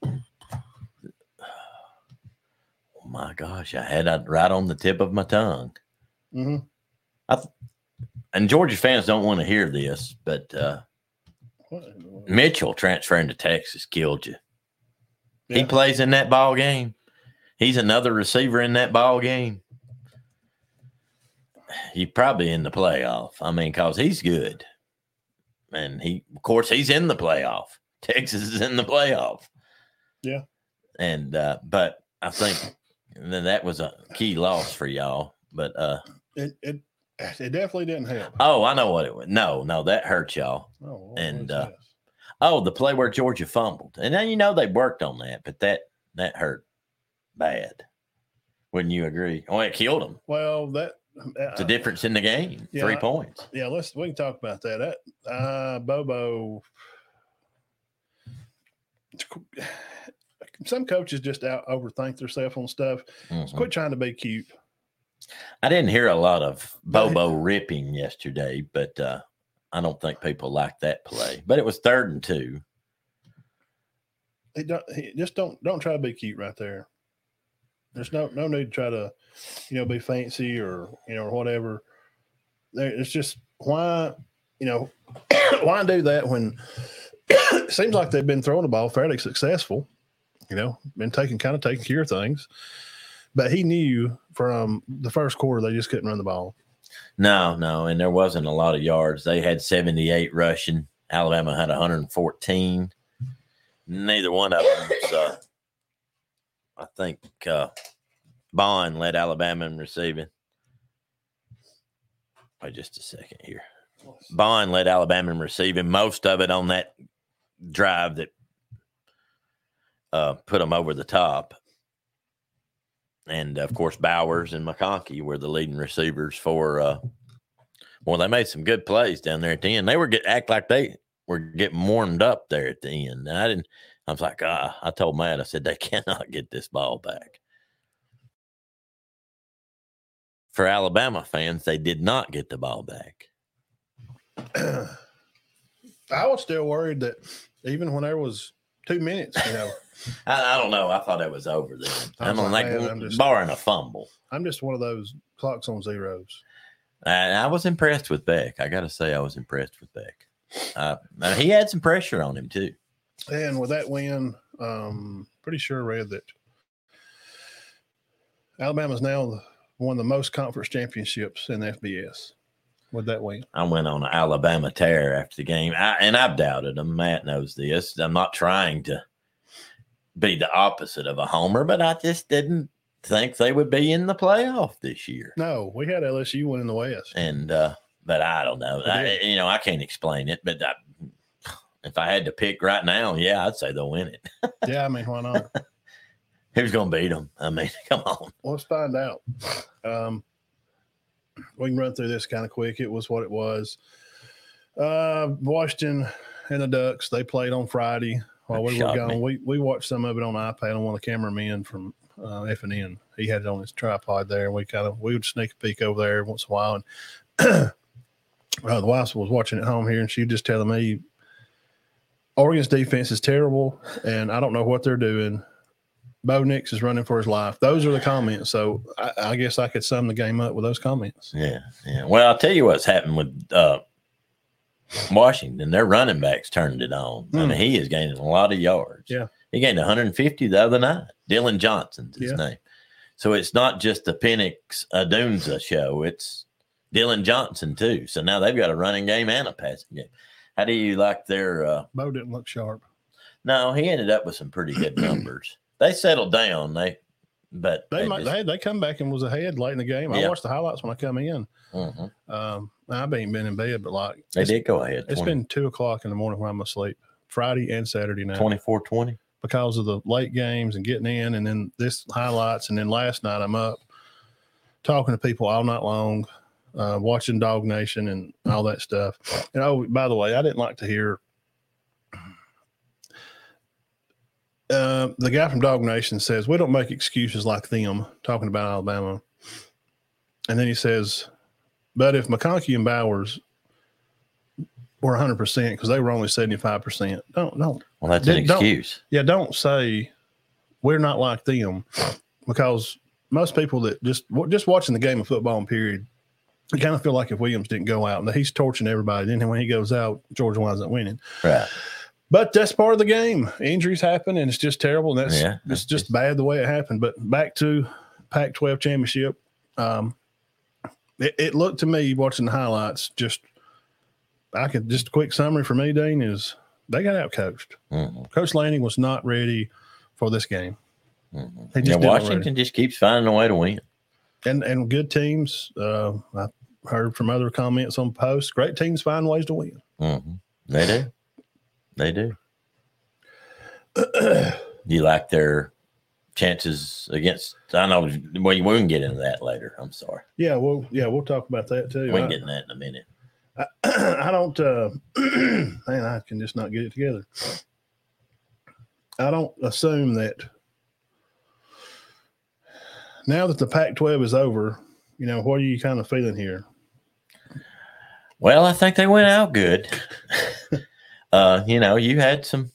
oh my gosh, I had it right on the tip of my tongue. Mm-hmm. I, And Georgia fans don't want to hear this, but uh, Mitchell transferring to Texas killed you. He plays in that ball game. He's another receiver in that ball game. He probably in the playoff. I mean, cause he's good, and he, of course, he's in the playoff. Texas is in the playoff. Yeah. and uh, but I think then that was a key loss for y'all. But uh, it, it it definitely didn't help. oh, I know what it was. No, no, that hurt y'all. Oh, And, uh. Oh, the play where Georgia fumbled. And then you know they worked on that, but that that hurt bad. Wouldn't you agree? Oh, it killed them. well, that It's a uh, difference in the game. yeah, Three points. Yeah, let's we can talk about that. That uh Bobo some coaches just out overthink themselves on stuff. Mhm. Quit trying to be cute. I didn't hear a lot of Bobo ripping yesterday, but uh, I don't think people like that play. But it was third and two. He don't he, just don't don't try to be cute right there. There's no no need to try to, you know, be fancy or you know or whatever. There, it's just why you know why do that when it seems like they've been throwing the ball fairly successful. You know, been taking kind of taking care of things. But he knew from the first quarter they just couldn't run the ball. No, no, and there wasn't a lot of yards. They had 78 rushing. Alabama had 114. Neither one of them was, uh, I think, uh, Bond led Alabama in receiving. Wait just a second here. Bond led Alabama in receiving, most of it on that drive that uh, put them over the top. And of course, Bowers and McConkey were the leading receivers for. Uh, well, they made some good plays down there at the end. They were get act like they were getting warmed up there at the end. I didn't. I was like, ah, I told Matt, I said they cannot get this ball back. For Alabama fans, they did not get the ball back. I was still worried that even when there was two minutes, you know, I, I don't know. I thought it was over then. I I was don't like, like, man, I'm just- barring a fumble. I'm just one of those clocks on zeros. And I was impressed with Beck. I got to say, I was impressed with Beck. Uh, he had some pressure on him too. And with that win, um, pretty sure I read that Alabama's now the- one of the most conference championships in FBS with that win. I went on an Alabama tear after the game, I, and I've doubted him. Matt knows this. I'm not trying to be the opposite of a homer, but I just didn't think they would be in the playoff this year. No, we had LSU winning the West. And uh, but I don't know. I, you know, I can't explain it. But I, if I had to pick right now, yeah, I'd say they'll win it. yeah, I mean, why not? Who's going to beat them? I mean, come on. Let's find out. Um, we can run through this kind of quick. It was what it was. Uh, Washington and the Ducks, they played on Friday while we were gone. me. We, we watched some of it on iPad on one of the cameramen from uh, F&N. He had it on his tripod there, and we kind of we would sneak a peek over there once in a while. And uh, the wife was watching at home here, and she was just telling me Oregon's defense is terrible, and I don't know what they're doing, Bo Nix is running for his life. Those are the comments. So I, I guess I could sum the game up with those comments. Yeah, yeah. Well, I'll tell you what's happened with uh, Washington. Their running backs turned it on. I Hmm. mean, he is gaining a lot of yards. Yeah. he gained 150 the other night. Dillon Johnson's his Yeah. name. So it's not just the Penix Odunze show. It's Dylan Johnson too. So now they've got a running game and a passing game. How do you like their? Uh, Bo didn't look sharp. no, he ended up with some pretty good numbers. they settled down. They, but They, might, just- they they come back and was ahead late in the game. I watched the highlights when I come in. Mhm. Um, I've ain't been in bed, but like they it's, did go ahead. it's 20, been two o'clock in the morning when I'm asleep. Friday and Saturday night 24 20. because of the late games and getting in, and then this highlights, and then last night I'm up talking to people all night long, uh, watching DawgNation and all that stuff. And oh, by the way, I didn't like to hear uh, the guy from DawgNation says we don't make excuses like them talking about Alabama, and then he says, but if McConkey and Bowers were 100 percent because they were only 75 percent, don't don't Well, that's an excuse. yeah, don't say we're not like them because most people that just just watching the game of football period, you kind of feel like if Williams didn't go out, and he's torching everybody. Then when he goes out, Georgia wasn't winning. Right. But that's part of the game. Injuries happen, and it's just terrible. And that's Yeah. it's just bad the way it happened. But back to Pac-12 championship, um, it, it looked to me watching the highlights. Just I could just a quick summary for me, Dean is they got out coached. Mhm. Coach Lanning was not ready for this game. Mhm. Yeah, Washington just keeps finding a way to win. And and good teams. Uh, I heard from other comments on posts. Great teams find ways to win. hmm They do. They do. Do you like their chances against? I know. Well, we can get into that later. I'm sorry. yeah, well, yeah, we'll talk about that too. We can get into that in a minute. I, I don't. Uh, man, I can just not get it together. I don't assume that now that the Pac-12 is over. You know, what are you kind of feeling here? Well, I think they went out good. uh, you know, you had some.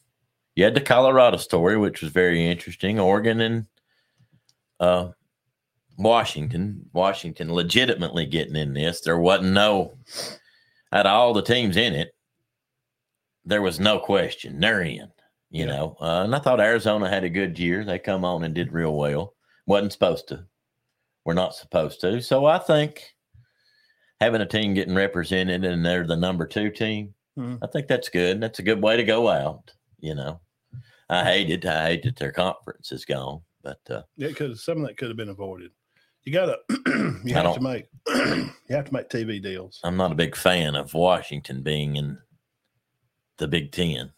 You had the Colorado story, which was very interesting. Oregon and uh, Washington. Washington legitimately getting in this. There wasn't no out of all the teams in it. There was no question they're in. You Yeah. know, uh, and I thought Arizona had a good year. They come on and did real well. Wasn't supposed to. We're not supposed to. So I think having a team getting represented and they're the number two team, Mhm. I think that's good. That's a good way to go out. You know, I hate it. I hate that their conference is gone, but uh, It could some of that could have been avoided. You gotta you have to make you have to make TV deals. I'm not a big fan of Washington being in the Big Ten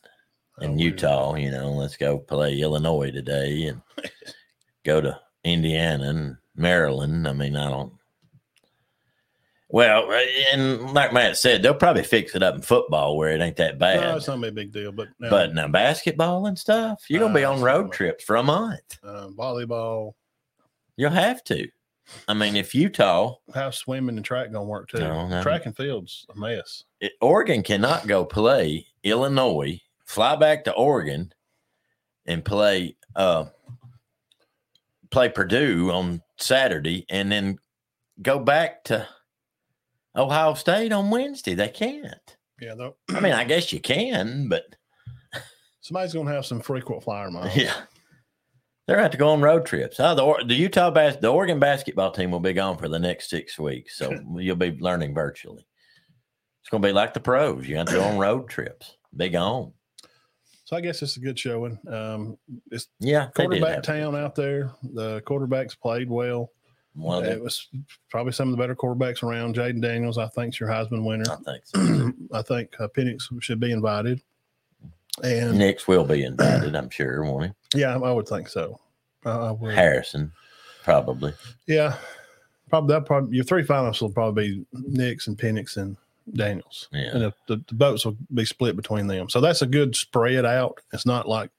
in weird. Utah. You know, let's go play Illinois today and go to Indiana and Maryland. I mean, I don't. Well, and like Matt said, they'll probably fix it up in football where it ain't that bad. No, it's not a big deal, but now, But now basketball and stuff, you're gonna be Uh, on road trips for a month. uh, volleyball, You'll have to. I mean, if Utah, how's swimming and track gonna work too? Track and field's a mess. it- Oregon cannot go play Illinois, fly back to Oregon, and play uh play Purdue on Saturday, and then go back to Ohio State on Wednesday. They can't. Yeah, though I mean, I guess you can, but somebody's gonna have some frequent flyer miles. Yeah. They're going to have to go on road trips. Oh, the, the Utah bas- the Oregon basketball team will be gone for the next six weeks, so you'll be learning virtually. It's going to be like the pros. You have to go on road trips. Be gone. So I guess it's a good showing. Um, it's Yeah, quarterback town out there. The quarterbacks played well. One It was probably some of the better quarterbacks around. Jayden Daniels, I think, is your Heisman winner. I think so. I think uh, Penix should be invited. And Nix will be invited, I'm sure, won't he? yeah, I would think so. Uh, I would. Harrison, probably. Yeah, probably that. Probably your three finalists will probably be Nix and Penix and Daniels, Yeah. and the, the, the votes will be split between them. So that's a good spread out. It's not like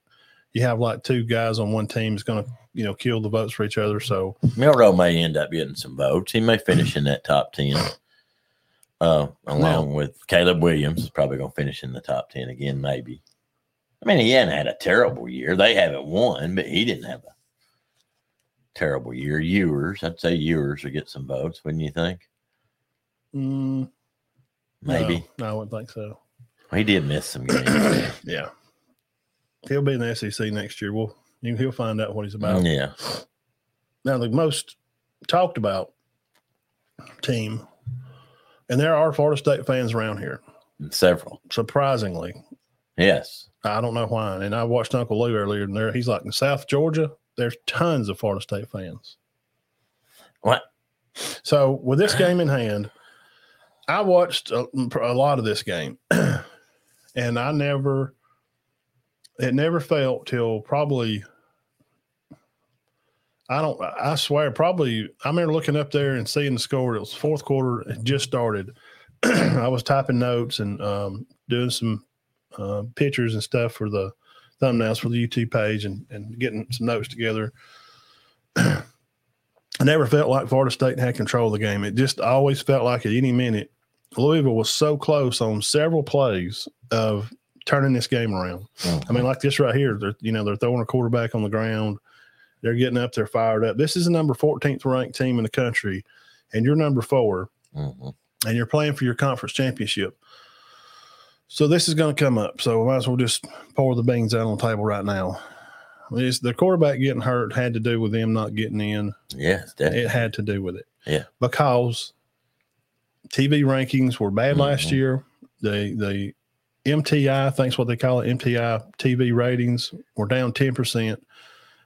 you have like two guys on one team is going to you know kill the votes for each other. So Milroe may end up getting some votes. He may finish in that top 10, uh, along with Caleb Williams. Is probably going to finish in the top 10 again, maybe. I mean, he hadn't had a terrible year. They haven't won, but he didn't have a terrible year. Ewers, I'd say Ewers would get some votes, wouldn't you think? Mm, Maybe No, I wouldn't think so. he did miss some games. Yeah. He'll be in the SEC next year. Well, he'll find out what he's about. yeah, Now, the most talked about team, and there are Florida State fans around here, several. surprisingly. Yes, I don't know why. And I watched Uncle Lou earlier, and there he's like in South Georgia. There's tons of Florida State fans. what? So with this game in hand, I watched a, a lot of this game, and I never, it never felt till probably, I don't, I swear, probably. I remember looking up there and seeing the score. It was fourth quarter. It just started. I was typing notes and um, doing some uh, pictures and stuff for the thumbnails for the YouTube page and, and getting some notes together. Never felt like Florida State had control of the game. It just always felt like at any minute, Louisville was so close on several plays of turning this game around. I mean, like this right here, they're you know they're throwing a quarterback on the ground, they're getting up, they're fired up. This is the number 14th ranked team in the country, and you're number four, Mhm. and you're playing for your conference championship. So this is going to come up. So we might as well just pour the beans out on the table right now. It's, the quarterback getting hurt had to do with them not getting in. yes, definitely. It had to do with it. Yeah. Because TV rankings were bad last Mhm. year. The the MTI, I think's what they call it, MTI TV ratings were down 10%,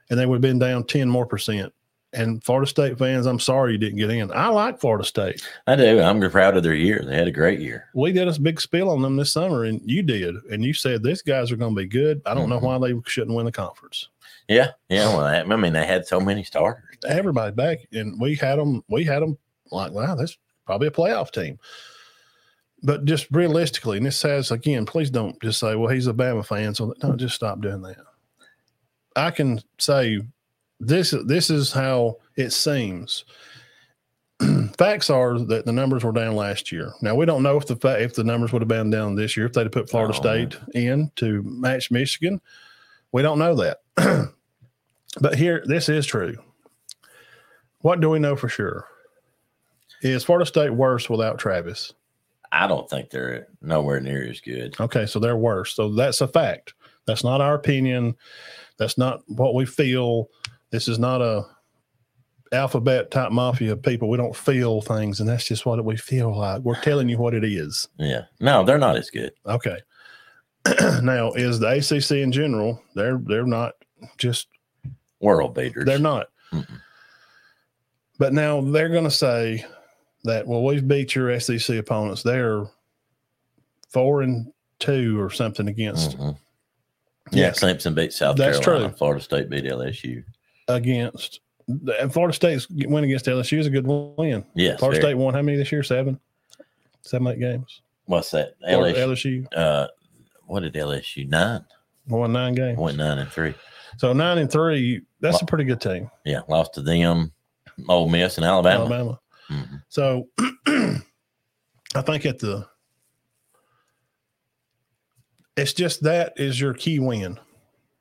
and they would have been down 10 more percent. And Florida State fans, I'm sorry you didn't get in. I like Florida State. I do. I'm proud of their year. They had a great year. We did a big spill on them this summer, and you did. And you said these guys are going to be good. I don't Mhm. know why they shouldn't win the conference. Yeah, yeah. Well, I, I mean, they had so many starters. everybody back, and we had them. We had them like, wow, that's probably a playoff team. But just realistically, and this says again, please don't just say, well, he's a Bama fan, so no, just stop doing that. I can say this. This is how it seems. Facts are that the numbers were down last year. Now we don't know if the fa- if the numbers would have been down this year if they'd have put Florida Oh. State in to match Michigan. We don't know that. but here, this is true. What do we know for sure? Is Florida State worse without Travis? I don't think they're nowhere near as good. Okay, so they're worse. So that's a fact. That's not our opinion. That's not what we feel. This is not a alphabet type mafia people. We don't feel things, and that's just what we feel like. We're telling you what it is. Yeah. No, they're not as good. Okay. now, is the ACC in general? They're they're not just World beaters. They're not. Mm-mm. But now they're going to say that, well, we've beat your SEC opponents. They're four and two or something against Mhm. Yeah, Yes. Clemson beat South That's Carolina. true. Florida State beat LSU. Against. Florida State's win against LSU is a good win. Yes. Florida State won how many this year? Seven, seven, eight games. What's that? LSU. LSU Uh, what did LSU nine? won nine games. Went nine and three. So nine and three. That's a pretty good team. Yeah, lost to them, Ole Miss, and Alabama. Alabama. Mhm. So I think at the it's just that is your key win.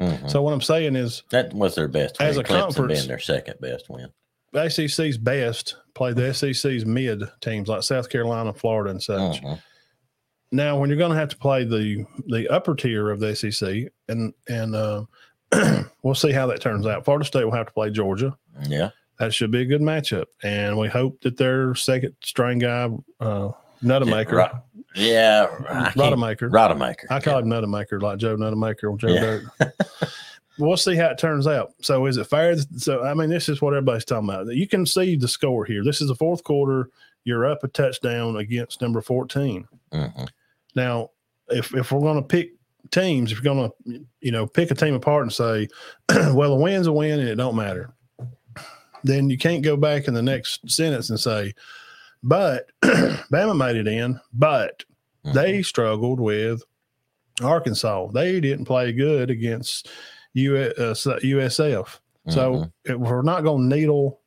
Mhm. So what I'm saying is That was their best win. As a Clemson conference- being their second best win. The ACC's best play the SEC's mid teams like South Carolina, Florida, and such. Mhm. Now, when you're going to have to play the the upper tier of the SEC, and and uh, we'll see how that turns out. Florida State will have to play Georgia. Yeah. That should be a good matchup, and we hope that their second string guy, uh, Nutamaker, Ro- Yeah. Rodemaker, Rodemaker. I call him Nutamaker, like Joe Nutamaker or Joe Yeah. Dirt. we'll see how it turns out. So, is it fair? So, I mean, this is what everybody's talking about. You can see the score here. This is the fourth quarter. You're up a touchdown against number 14. Mhm. Now, if if we're going to pick teams, if you're going to, you know, pick a team apart and say, well, a win's a win and it don't matter, then you can't go back in the next sentence and say, but Bama made it in, but Mhm. they struggled with Arkansas. They didn't play good against U, uh, USF. So Mhm. if we're not going to needle,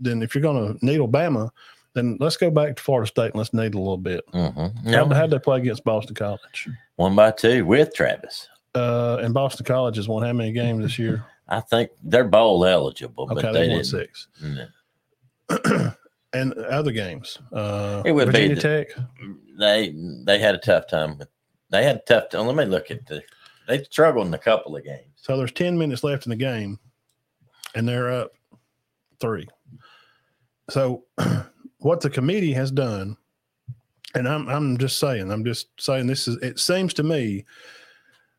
then if you're going to needle Bama, then let's go back to Florida State and let's needle a little bit. Mhm. How how'd they play against Boston College? One by two with Travis. Uh, and Boston College has won how many games this year? I think they're bowl eligible, Okay, but they, they won didn't. six. Mm. and other games, uh, It would be Virginia the- Tech. They they had a tough time. They had a tough time. Let me look at the. They struggled in a couple of games. So there's 10 minutes left in the game, and they're up three. So what the committee has done, and I'm I'm just saying, I'm just saying this is it seems to me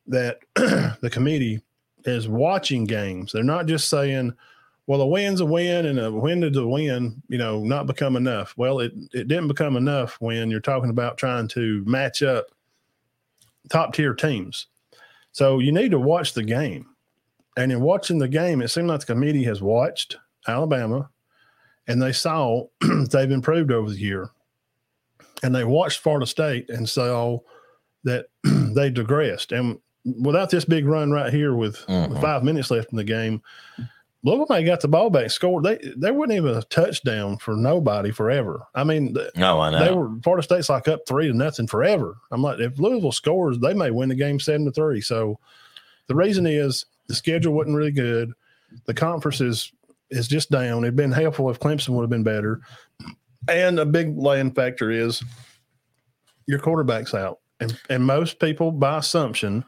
that the committee is watching games. They're not just saying, well, a win's a win and a win is a win, you know, not become enough. Well, it, it didn't become enough when you're talking about trying to match up top tier teams. So you need to watch the game. And in watching the game, it seemed like the committee has watched Alabama and they saw they've improved over the year. And they watched Florida State and saw that they digressed. And without this big run right here with, with Mhm. five minutes left in the game, Louisville may got the ball back, scored. They they wasn't even a touchdown for nobody forever. I mean, No, I know. they were Florida State's like up three to nothing forever. I'm like, if Louisville scores, they may win the game seven to three. So the reason is the schedule wasn't really good. The conference is is just down. It'd been helpful if Clemson would have been better. And a big laying factor is your quarterback's out. And and most people by assumption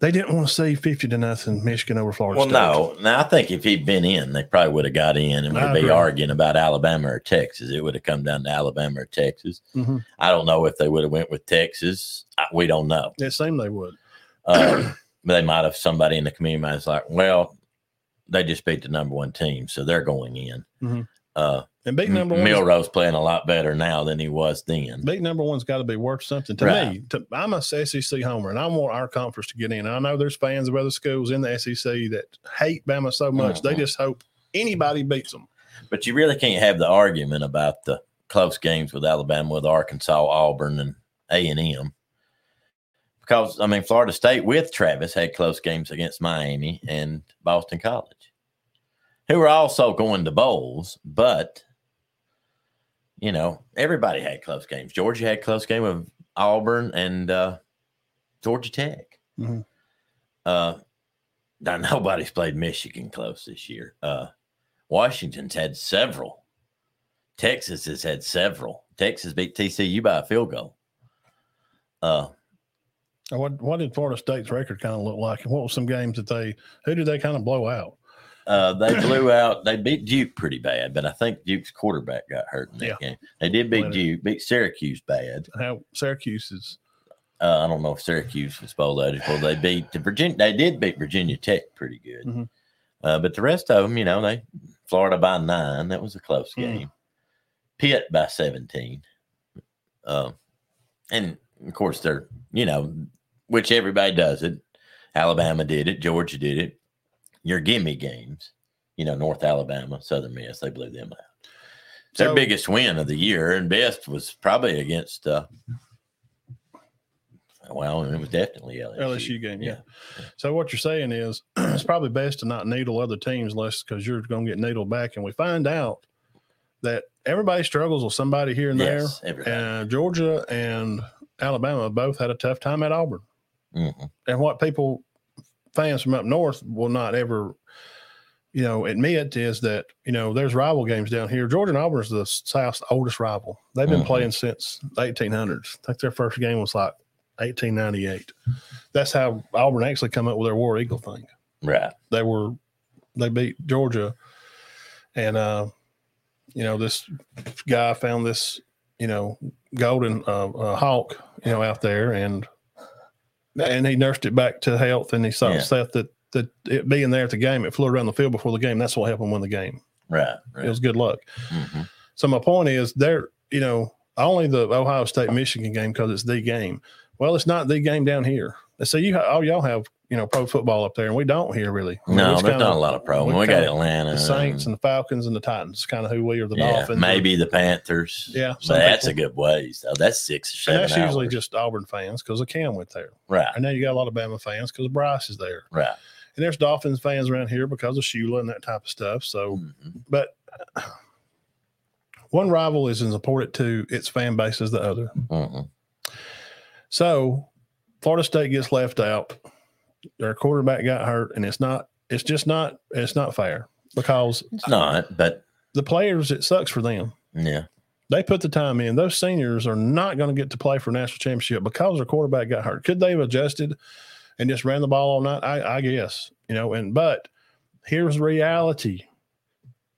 they didn't want to see 50 to nothing Michigan over Florida well, State. no. Now I think if he'd been in, they probably would have got in and would be arguing about Alabama or Texas. It would have come down to Alabama or Texas. Mhm. I don't know if they would have went with Texas. I, we don't know. It seemed they would. Uh, they might have somebody in the community might have like, well, they just beat the number one team, so they're going in. Mhm. Uh, And big number one Milroe's playing a lot better now than he was then. Big number one's got to be worth something to Right. me. To, I'm a SEC homer, and I want our conference to get in. I know there's fans of other schools in the SEC that hate Bama so much they Mhm. just hope anybody beats them. But you really can't have the argument about the close games with Alabama, with Arkansas, Auburn, and A and M, because I mean Florida State with Travis had close games against Miami and Boston College, who were also going to bowls, but you know everybody had close games. Georgia had close game with Auburn and uh, Georgia Tech. Mhm. Uh, now nobody's played Michigan close this year. Uh, Washington's had several. Texas has had several. Texas beat TCU by a field goal. Uh, What what did Florida State's record kind of look like? And what were some games that they who did they kind of blow out? Uh, they blew out. They beat Duke pretty bad, but I think Duke's quarterback got hurt in that Yeah. game. They did beat Duke, beat Syracuse bad. How Syracuse is Uh, I don't know if Syracuse was bowl eligible. They beat the Virginia. They did beat Virginia Tech pretty good, Mhm. uh, but the rest of them, you know, they Florida by nine. That was a close Mm. game. Pitt by seventeen, uh, and of course they're you know, which everybody does it. Alabama did it. Georgia did it. Your gimme games, you know, North Alabama, Southern Miss, they blew them out. Their biggest win of the year and best was probably against. Uh, well, it was definitely LSU. LSU game. Yeah. So what you're saying is it's probably best to not needle other teams less because you're going to get needled back. And we find out that everybody struggles with somebody here and Yes, there. everybody. And Georgia and Alabama both had a tough time at Auburn. Mhm. And what people, fans from up north, will not ever, you know, admit is that you know there's rival games down here. Georgia and Auburn is the South's oldest rival. They've been Mhm. playing since the 1800s. I think their first game was like 1898. That's how Auburn actually come up with their War Eagle thing. Right. They were they beat Georgia, and uh, you know this guy found this you know golden uh, uh, hawk you know out there and and he nursed it back to health and he saw Yeah. Seth that that it being there at the game it flew around the field before the game that's what helped him win the game Right. right. it was good luck Mhm. so my point is there you know only the ohio state michigan game because it's the game well it's not the game down here so you all y'all have you know pro football up there and we don't here really I mean, No, there's kinda- not a lot of pro. we We, got Atlanta, the Saints and the Falcons and the Titans, kind of who we are. The yeah, Dolphins, maybe the Panthers. Yeah, so that's people. a good ways. though. that's six or and seven that's usually just Auburn fans because of Cam went there. right, And now you got a lot of Bama fans because Bryce is there, right. and there's Dolphins fans around here because of Shula and that type of stuff. So, Mhm. but one rival is as important to its fan base as the other. Mhm. So, Florida State gets left out, their quarterback got hurt, and it's not. It's just not. It's not fair because It's not, but the players. It sucks for them. yeah, They put the time in. Those seniors are not going to get to play for national championship because their quarterback got hurt. Could they have adjusted and just ran the ball all night? I, I guess you know. And but here's reality: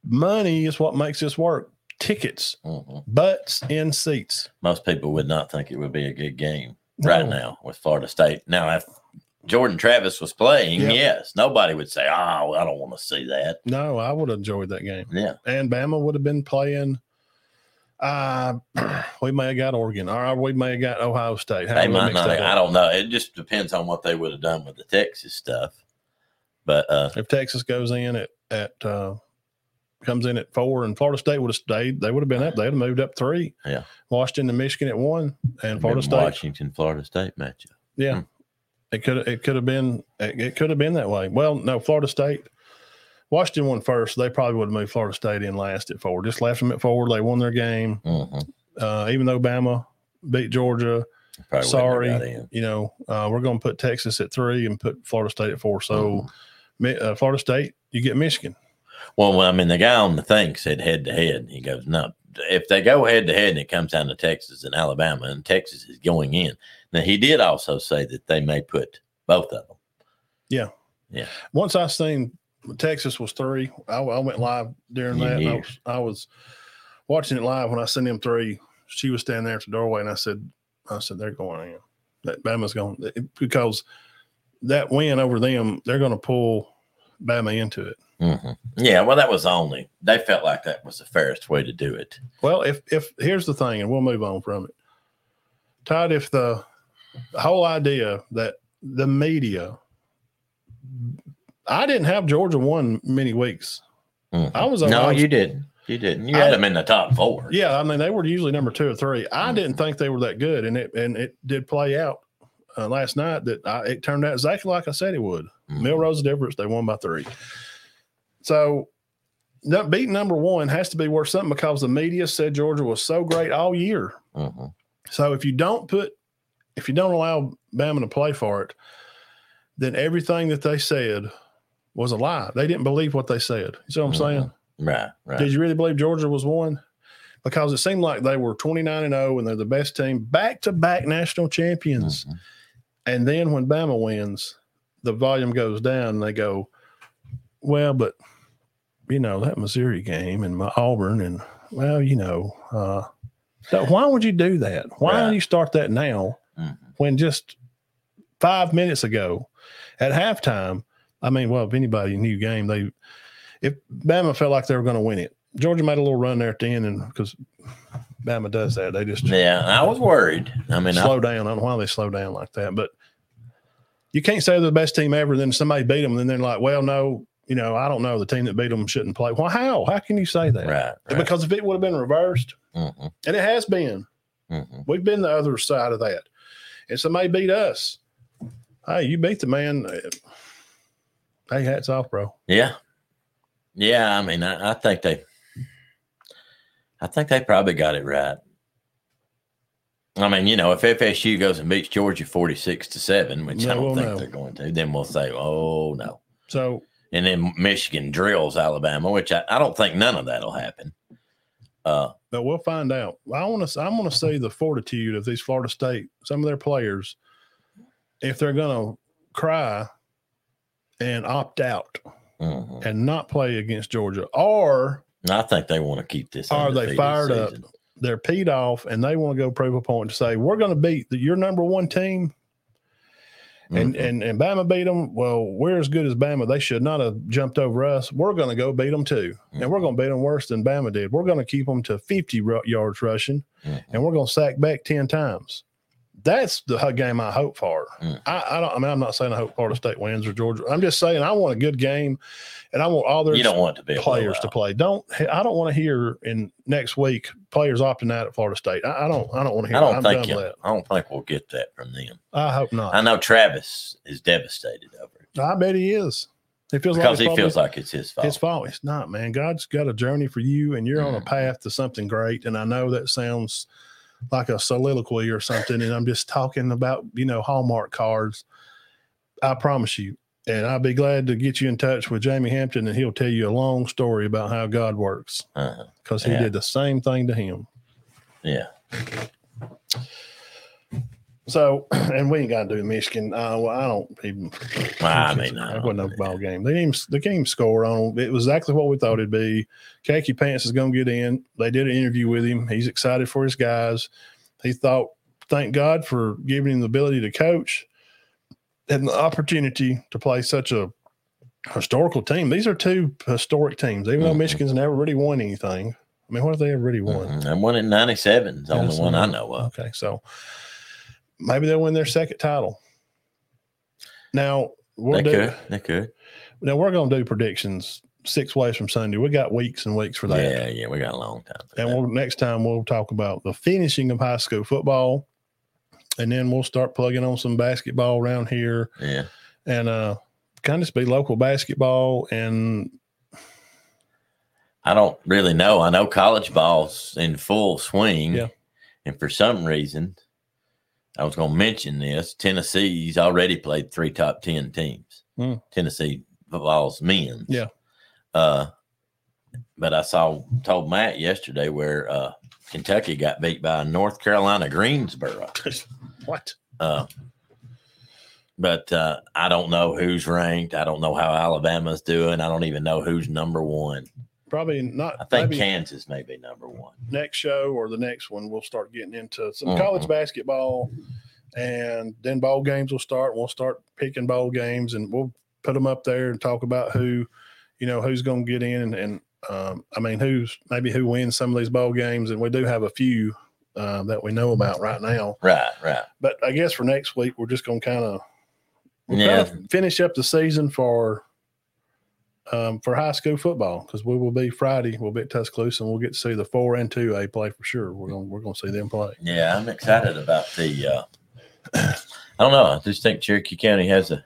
money is what makes this work. Tickets, mhm. butts in seats. most people would not think it would be a good game right No. now with Florida State. Now, if Jordan Travis was playing, Yeah. yes, nobody would say, "Oh, I don't want to see that." No, I would have enjoyed that game. Yeah, and Bama would have been playing. Uh, we may have got Oregon, or we may have got Ohio State. How they might not. I don't know. It just depends on what they would have done with the Texas stuff. But uh, If Texas goes in at at uh, comes in at four, and Florida State would have stayed, they would have been up. They'd have moved up three. Yeah. Washington and Michigan at one, and Florida State. Washington, Florida State matchup. Yeah, Hmm. It could it could have been it, could have been that way. Well, no, Florida State. Washington won first. They probably would have moved Florida State in last at four. Just left them at four. They won their game. Mhm. Uh, even though Bama beat Georgia, Probably sorry, wouldn't have got in. you know, uh, we're going to put Texas at three and put Florida State at four. So, Mhm. Uh, Florida State, you get Michigan. Well, I mean, the guy on the thing said head to head. He goes, no, if they go head to head and it comes down to Texas and Alabama, and Texas is going in. Now, he did also say that they may put both of them. Yeah, yeah. Once I seen Texas was three, I, I went live during that. I was, I was watching it live when I seen them three. She was standing there at the doorway, and I said, "I said they're going in. That Bama's going because that win over them, they're going to pull Bama into it." Mhm. Yeah, well, that was only they felt like that was the fairest way to do it. Well, if if here's the thing, and we'll move on from it. Todd, if the, the whole idea that the media, I didn't have Georgia one many weeks. Mhm. I was no, Ohio- you didn't. You didn't. You I- had them in the top four. Yeah, I mean they were usually number two or three. I Mhm. didn't think they were that good, and it and it did play out uh, last night. That I, it turned out exactly like I said it would. Mhm. Milroe's difference, they won by three. So, no, beating number one has to be worth something because the media said Georgia was so great all year. Mhm. So if you don't put, if you don't allow Bama to play for it, then everything that they said was a lie. They didn't believe what they said. You see what I'm saying? Right, right. Did you really believe Georgia was one? Because it seemed like they were 29 and 0 and they're the best team, back to back national champions. Mhm. And then when Bama wins, the volume goes down and they go, well, but you know, that Missouri game and my Auburn and well, you know, uh, so why would you do that? Why Right. don't you start that now Mhm. when just five minutes ago at halftime? I mean, well, if anybody knew game, they if Bama felt like they were going to win it, Georgia made a little run there at the end, and because Bama does that, they just Yeah, I was worried. I mean, I, slow down. I don't know why they slow down like that, but you can't say they're the best team ever. Then somebody beat them, and then they're like, "Well, no, you know, I don't know. The team that beat them shouldn't play." Well, how? How can you say that? right, right. Because if it would have been reversed, Mhm, and it has been, mhm. we've been the other side of that, and somebody beat us. Hey, you beat the man. Hey, hats off, bro. Yeah, yeah. I mean, I, I think they, I think they probably got it right. I mean, you know, if FSU goes and beats Georgia forty-six to seven, which I don't we'll think know. they're going to, then we'll say, "Oh no." So And then Michigan drills Alabama, which I, I don't think none of that'll happen. Uh, But we'll find out. I want to. I want to see the fortitude of these Florida State, some of their players, if they're going to cry and opt out mhm. and not play against Georgia, or I think they want to keep this. Are they fired up? they're peed off and they want to go prove a point to say we're going to beat the, your number one team, and Mhm. and and Bama beat them. Well, we're as good as Bama. They should not have jumped over us. We're going to go beat them too, and we're going to beat them worse than Bama did. We're going to keep them to fifty yards rushing. Mhm. and we're going to sack back 10 times. That's the game I hope for. Mm. I, I don't, I mean, I'm not saying I hope Florida State wins or Georgia. I'm just saying I want a good game and I want all their you don't want to be players to play. Don't, I don't want to hear in next week players opting out at Florida State. I, I don't, I don't want to hear I don't I'm think you, that. I don't think we'll get that from them. I hope not. I know Travis is devastated over it I bet he is. He feels like because it's he feels like it's his fault. his fault. It's not, man. God's got a journey for you, and you're on a Mhm. path to something great. And I know that sounds like a soliloquy or something, and I'm just talking about you know Hallmark cards. I promise you. And I'll be glad to get you in touch with Jamie Hampton, and he'll tell you a long story about how God works Uh-huh. because he Yeah. did the same thing to him. Yeah. So, and we ain't got to do Michigan. Uh, well, I don't even. I mean, I it wasn't no ball game. They didn't they can't score on. It was exactly what we thought it'd be. Khaki Pants is going to get in. They did an interview with him. He's excited for his guys. He thought, thank God for giving him the ability to coach and the opportunity to play such a historical team. These are two historic teams, even though Mhm. Michigan's never really won anything. I mean, what have they ever really won? Mhm. And one in 97 is the only one I know of. Okay, so maybe they'll win their second title. Now we'll They do. could. They could. Now we're going to do predictions six ways from Sunday. We got weeks and weeks for that, Yeah, yeah. We got a long time. and we'll next time we'll talk about the finishing of high school football, and then we'll start plugging on some basketball around here, yeah. and uh, kind of just be local basketball and I don't really know. I know college ball's in full swing. Yeah. And for some reason, I was going to mention this. Tennessee's already played three top 10 teams. Hmm. Tennessee football's men's. Yeah. Uh, but I saw, told Matt yesterday where uh, Kentucky got beat by North Carolina Greensboro. what? Uh, but uh, I don't know who's ranked. I don't know how Alabama's doing. I don't even know who's number one. Probably not. I think Kansas may be number one. next show or the next one, we'll start getting into some Mhm. college basketball, and then bowl games will start. We'll start picking bowl games, and we'll put them up there and talk about who, you know, who's going to get in, and, and um, I mean, who's maybe who wins some of these bowl games, and we do have a few uh, that we know about right now. Right, right. But I guess for next week, we're just going to kind of Yeah. finish up the season for. Um, for high school football, because we will be Friday, we'll be at Tuscaloosa, and we'll get to see the four and two A play for sure. We're gonna we're gonna see them play. Yeah, I'm excited about the. Uh, I don't know. I just think Cherokee County has a.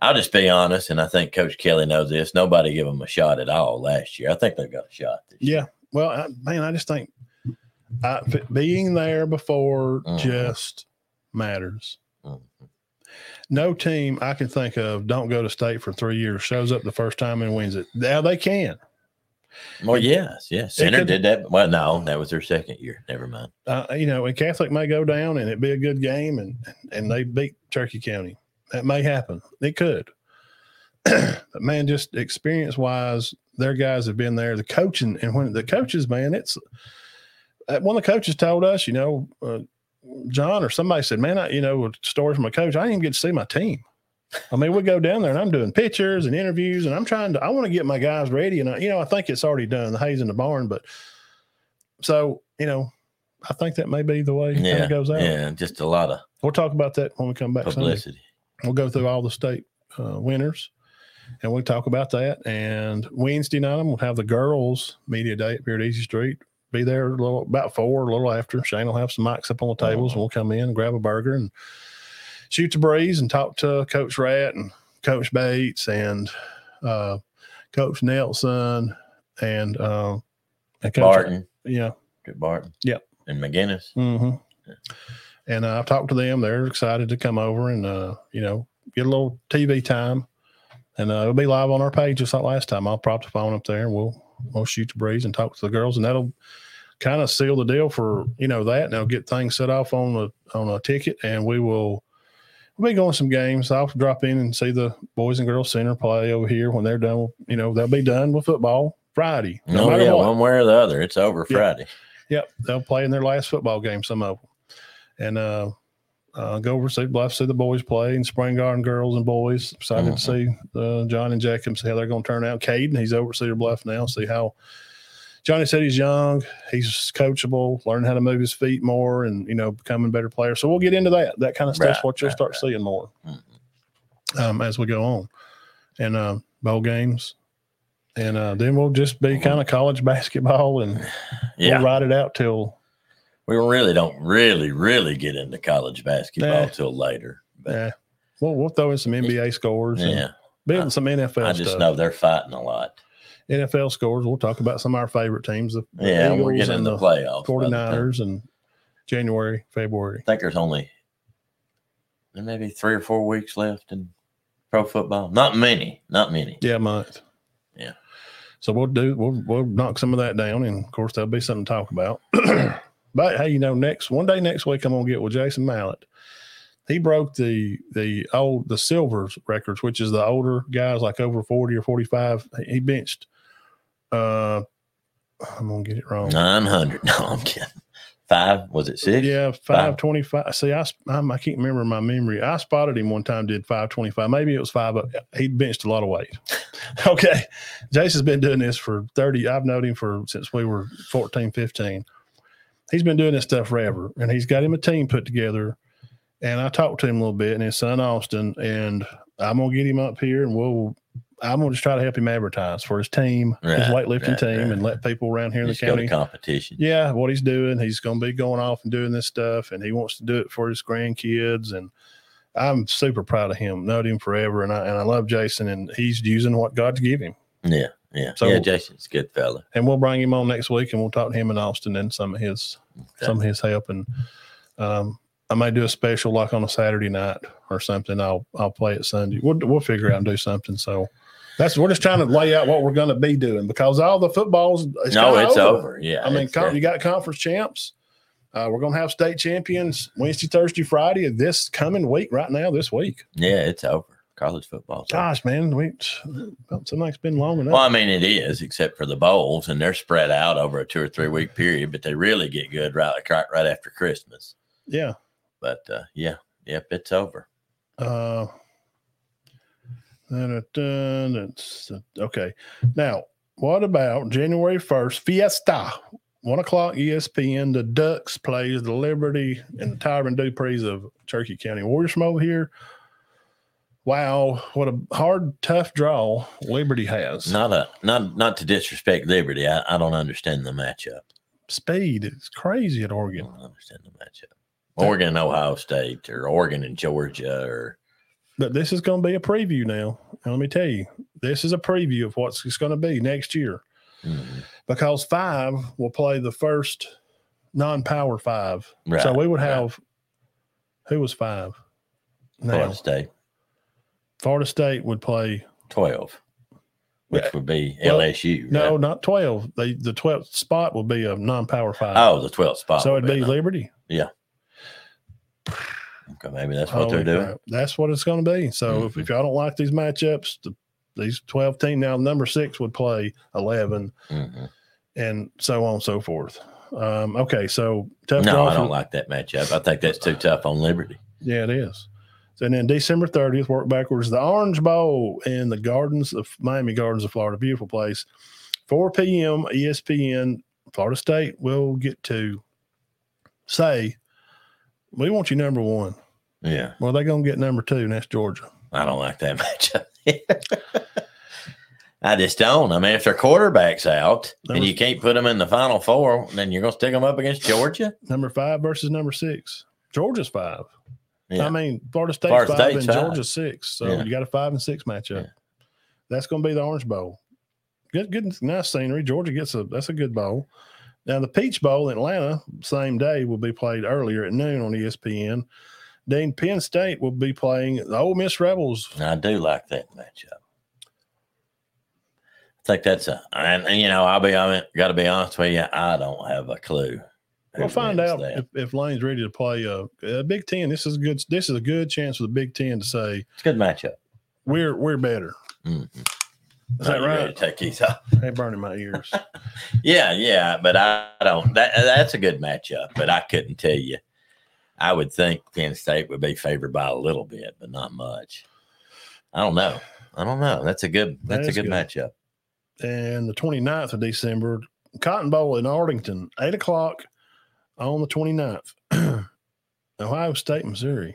I'll just be honest, and I think Coach Kelly knows this. Nobody gave them a shot at all last year. I think they've got a shot this year. Yeah. Well, I, man, I just think I, f- being there before Mhm. just matters. Mhm. No team I can think of don't go to state for three years, shows up the first time and wins it. Now they can. Well, yes, yes. Centre could- did that. Well, no, that was their second year. Never mind. Uh, you know, and Catholic may go down and it be a good game and and they beat Turkey County. That may happen. It could. but man, just experience wise, their guys have been there. The coaching and when the coaches, man, it's one of the coaches told us, you know, uh, John or somebody said, man, I, you know, story from a coach. I didn't even get to see my team. I mean, we go down there and I'm doing pictures and interviews and I'm trying to, I want to get my guys ready. And, I, you know, I think it's already done, the hay's in the barn. But so, you know, I think that may be the way it Yeah, of goes out. yeah. Just a lot of We'll talk about that when we come back. Sunday. publicity. We'll go through all the state uh, winners and we'll talk about that. And Wednesday night, I'm we'll have the girls media day up here at Easy Street. Be there a little about four, a little after. Shane will have some mics up on the tables, and we'll come in and grab a burger and shoot the breeze and talk to Coach Rat and Coach Bates and uh, Coach Nelson and, uh, and Coach Barton, Yeah. good Barton. Yep. And McGinnis. hmm And uh, I've talked to them. They're excited to come over and, uh, you know, get a little TV time. And uh, it'll be live on our page just like last time. I'll prop the phone up there and we'll we'll shoot the breeze and talk to the girls, and that'll kind of seal the deal for you know that. And I'll get things set off on a on a ticket, and we will we'll be going some games. I'll drop in and see the boys and girls Centre play over here when they're done. You know, they'll be done with football Friday. No No, matter yeah, what. one way or the other. It's over Yeah. Friday. Yep, they'll play in their last football game. Some of them, and uh, uh, go over see Bluff, see the boys play, and Spring Garden girls and boys. Excited to see uh, John and Jacob see how they're going to turn out. Caden, he's over Cedar Bluff now. See how Johnny said he's young, he's coachable, learning how to move his feet more, and you know becoming a better player. So we'll get into that. That kind of stuff. Right, what you'll right, start right. seeing more Mhm. um, as we go on, and uh, bowl games. And uh, then we'll just be kind of college basketball, and Yeah. we'll ride it out till We really don't really, really get into college basketball Nah. till later. But Yeah. Well, we'll throw in some NBA scores and yeah, building some NFL I just stuff. know they're fighting a lot. NFL scores. We'll talk about some of our favorite teams, the the Yeah, we're getting in and the the playoffs. by the 49ers and January, February. I think there's only there may be three or four weeks left in pro football. Not many, not many. Yeah, a month. Yeah. So we'll do we'll we'll knock some of that down, and of course there'll be something to talk about. but hey, you know, next one day next week I'm gonna get with Jason Mallett. He broke the the old the silvers records, which is the older guys like over forty or forty five. He benched. Uh, I'm gonna get it wrong. Nine hundred. No, I'm kidding. Five was it six? Yeah, five twenty five. See, I I'm, I can't remember my memory. I spotted him one time. Did five twenty five? Maybe it was five. But he benched a lot of weight. okay, Jason's been doing this for thirty. I've known him for since we were 14, 15. He's been doing this stuff forever, and he's got him a team put together. And I talked to him a little bit, and his son Austin, and I'm gonna get him up here, and we'll I'm to just try to help him advertise for his team, Right, his weightlifting right, team, right. and let people around here in the Just county. competition. Yeah, what he's doing, he's to be going off and doing this stuff, and he wants to do it for his grandkids. And I'm super proud of him. Known him forever, and I and I love Jason, and he's using what God's given him. Yeah, yeah. So- yeah, Jason's a good fella. And we'll bring him on next week, and we'll talk to him and Austin and some of his some of his help. And um, I may do a special like on a Saturday night or something. I'll I'll play it Sunday. We'll we'll figure out and do something. So. That's we're just trying to lay out what we're going to be doing because all the footballs. It's no, it's over. Yeah. I mean, uh, you got conference champs. Uh, we're going to have state champions Wednesday, Thursday, Friday of this coming week. Right now, this week. yeah, it's over. College football. Gosh, man, we something's been long enough. Well, I mean, it is, except for the bowls, and they're spread out over a two or three week period, but they really get good right, right, right after Christmas. yeah. But uh, yeah, yep, it's over. Uh, that's okay. Now, what about January first? Fiesta, one o'clock. ESPN. The Ducks plays the Liberty and the Tyron Duprees of Cherokee County Warriors from over here. Wow, what a hard, tough draw Liberty has. Not a not not to disrespect Liberty. I, I don't understand the matchup. Speed is crazy at Oregon. I don't understand the matchup. Oregon and Ohio State, or Oregon and Georgia, or But this is going to be a preview now. And let me tell you, this is a preview of what's it's going to be next year. mm, because five will play the first non-power five. right. so we would right. have who was five? Now Florida State Florida State would play twelve, which Yeah, would be LSU. no, right? not twelve. They the twelfth spot would be a non-power five. Oh, the twelfth spot. so it'd be not- Liberty. Yeah. Okay, maybe that's what Holy they're doing. That's what it's going to be. So if, Mhm. if y'all don't like these matchups, the, these twelve team now number six would play eleven, hmm and so on and so forth. Um, okay, so tough No, I don't like that matchup. I think that's too tough on Liberty. Yeah, it is. And then December 30th, work backwards, the Orange Bowl in the Gardens of Miami Gardens of Florida. Beautiful place. 4 p.m. ESPN, Florida State will get to say, we want you number one. Yeah, Well, they're going to get number two, and that's Georgia. I don't like that matchup. I just don't. I mean, if their quarterback's out That and you can't put them in the final four, then you're going to stick them up against Georgia. Number five versus number six. Georgia's five. Yeah. I mean, Florida State's Florida five State's and five. Georgia's six. So Yeah. you got a five and six matchup. Yeah. That's going to be the Orange Bowl. Good, good, nice scenery. Georgia gets a that's a good bowl. Now the Peach Bowl in Atlanta, same day, will be played earlier at noon on ESPN. Then Penn State will be playing the Ole Miss Rebels. I do like that matchup. I think that's a, and, and, you know, I'll be, I mean, got to be honest with you, I don't have a clue. Who We'll find out if, if Lane's ready to play a, a Big Ten. This is good. This is a good chance for the Big Ten to say It's a good matchup. we're we're better. Mhm. Is that Are you ready right? Take these off. Hey, burning my ears. Yeah, yeah, but I don't. That that's a good matchup, but I couldn't tell you. I would think Penn State would be favored by a little bit, but not much. I don't know. I don't know. That's a good. That That's a good, good. matchup. and the 29th of December, Cotton Bowl in Arlington, 8 o'clock on the 29th. Ohio State, Missouri.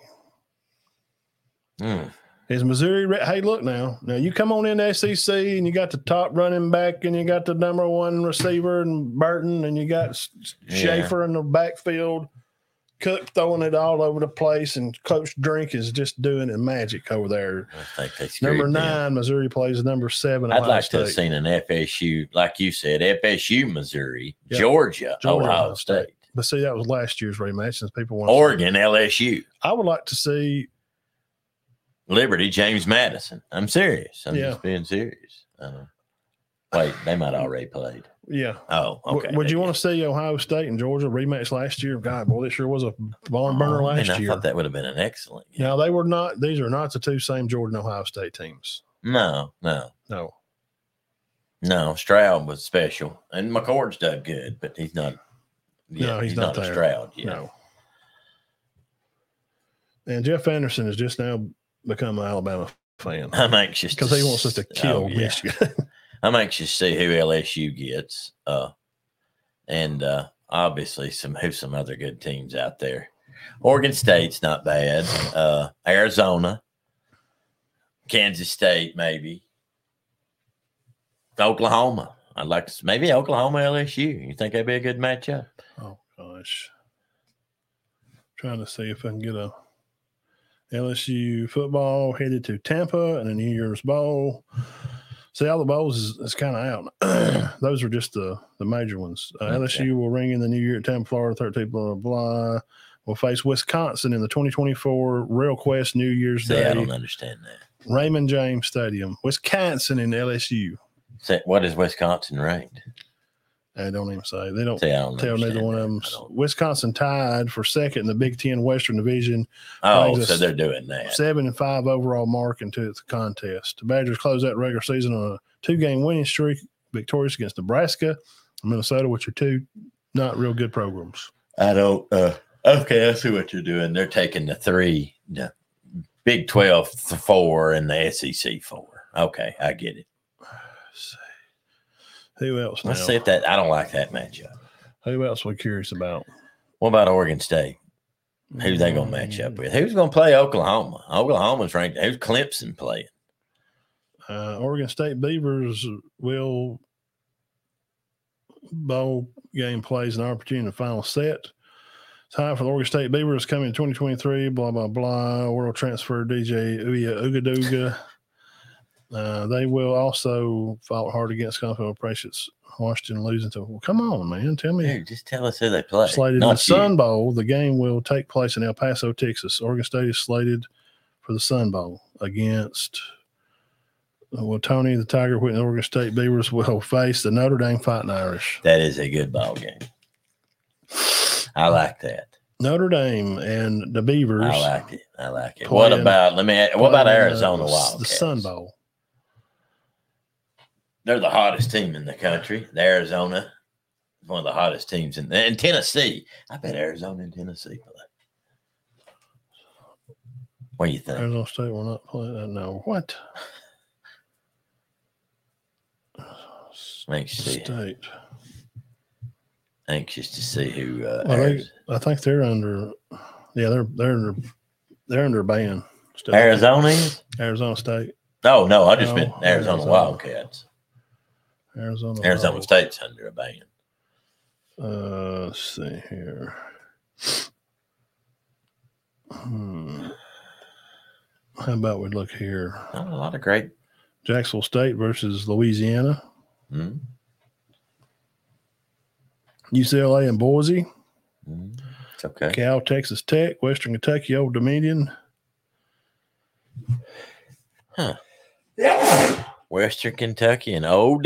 Mm. Is Missouri? Re- hey, look now. Now you come on in the SEC and you got the top running back and you got the number one receiver and Burden and you got Yeah. Schrader in the backfield. Cook throwing it all over the place, and Coach Drink is just doing it magic over there. I think they Number them. nine, Missouri plays number seven. I'd Ohio like to State. have seen an FSU, like you said, FSU, Missouri, Yeah. Georgia, Georgia, Ohio Ohio State, But see, that was last year's rematch. Since people want Oregon, LSU. I would like to see Liberty, James Madison. I'm serious. I'm Yeah. just being serious. Uh, wait, they might already played. Yeah. Oh, W- okay. Would you want to see Ohio State and Georgia rematch last year? God, boy, this sure was a barn burner Oh, last man, I year. thought that would have been an excellent. Game. Now they were not; these are not the two same Georgia Ohio State teams. No, no, No, no. Stroud was special, and McCord's done good, but he's not. Yeah, No, he's he's, not not, a there. Stroud. yet. no. And Jeff Anderson has just now become an Alabama fan I'm anxious because to he wants us to kill oh, yeah. Michigan. I'm anxious to see who LSU gets, uh, and uh, obviously some who some other good teams out there. Oregon State's not bad. Uh, Arizona, Kansas State, maybe. Oklahoma. I'd like to s- maybe Oklahoma LSU. You think that'd be a good matchup? oh gosh, trying to see if I can get a LSU football headed to Tampa and a New Year's Bowl. See, all the bowls is, is kind of out. Those are just the the major ones. Uh, Okay. LSU will ring in the New Year at Tampa, Florida, 13, blah, blah, blah. Will face Wisconsin in the 2024 ReliaQuest New Year's See, I don't understand that. Raymond James Stadium. Wisconsin and LSU. See, what is Wisconsin ranked? I don't even say. They don't See, don't tell neither one of them. Wisconsin tied for second in the Big Ten Western Division, Oh, so they're doing that. seven and five overall mark into the contest. The Badgers close out regular season on a two game winning streak, victorious against Nebraska and Minnesota, which are two not real good programs. I don't. Uh, okay, I see what you're doing. They're taking the three, the Big 12 th- four and the SEC four. Okay, I get it. Let's see. Who else now? Let's see if that. I don't like that matchup. Who else we're curious about? What about Oregon State? Who they gonna match up with? Who's gonna play Oklahoma? Oklahoma's ranked. Who's Clemson playing? Uh, Oregon State Beavers will bowl game plays an opportunity in the final set. Time for the Oregon State Beavers coming in 2023. Blah blah blah. World transfer DJ Uya Ugaduga. Uh, they will also fought hard against Confield Precious Washington losing to. Well, come on, man, tell me. Dude, just tell us who they play. Slated in the you. Sun Bowl. The game will take place in El Paso, Texas. Oregon State is slated for the Sun Bowl against. Well, Tony the Tiger Whitney Oregon State Beavers will face the Notre Dame Fighting Irish. That is a good ball game. I like that. Notre Dame and the Beavers. I like it. I like it. what about? Let me. What about uh, Arizona Wildcats? The Sun Bowl. They're the hottest team in the country. The Arizona is one of the hottest teams in and Tennessee. I bet Arizona and Tennessee play. What do you think? Arizona State will not play that. No, what? Anxious to see, State. anxious to see who. Uh, Well, they- I think they're under. Yeah, they're they're under. They're under ban. still. Arizona? Arizona State. No, no. I just No, meant Arizona, Arizona. Wildcats. Arizona. Arizona Bowl. State's under a ban. Uh, let's see here. Hmm. How about we look here? Not a lot of great. Jacksonville State versus Louisiana, Mm, UCLA and Boise, mm, it's okay. Cal, Texas Tech, Western Kentucky, Old Dominion, Western Kentucky and OD.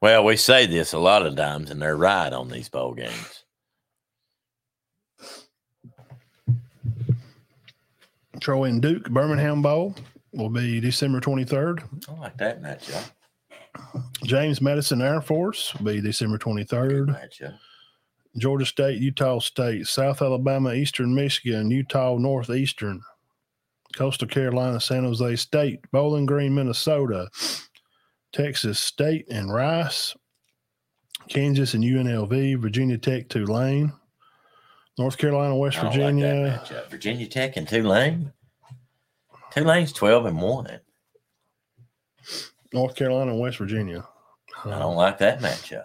Well, we say this a lot of times, and they're right on these bowl games. Troy and Duke, Birmingham Bowl will be December 23rd. I like that matchup. James Madison Air Force will be December 23rd. matchup. Georgia State, Utah State, South Alabama, Eastern Michigan, Utah Northeastern, Coastal Carolina, San Jose State, Bowling Green, Minnesota, Texas State and Rice, Kansas and UNLV, Virginia Tech, Tulane, North Carolina, West don't like Virginia. Virginia Tech and Tulane. Tulane's twelve and one. North Carolina, and West Virginia. I don't like that matchup.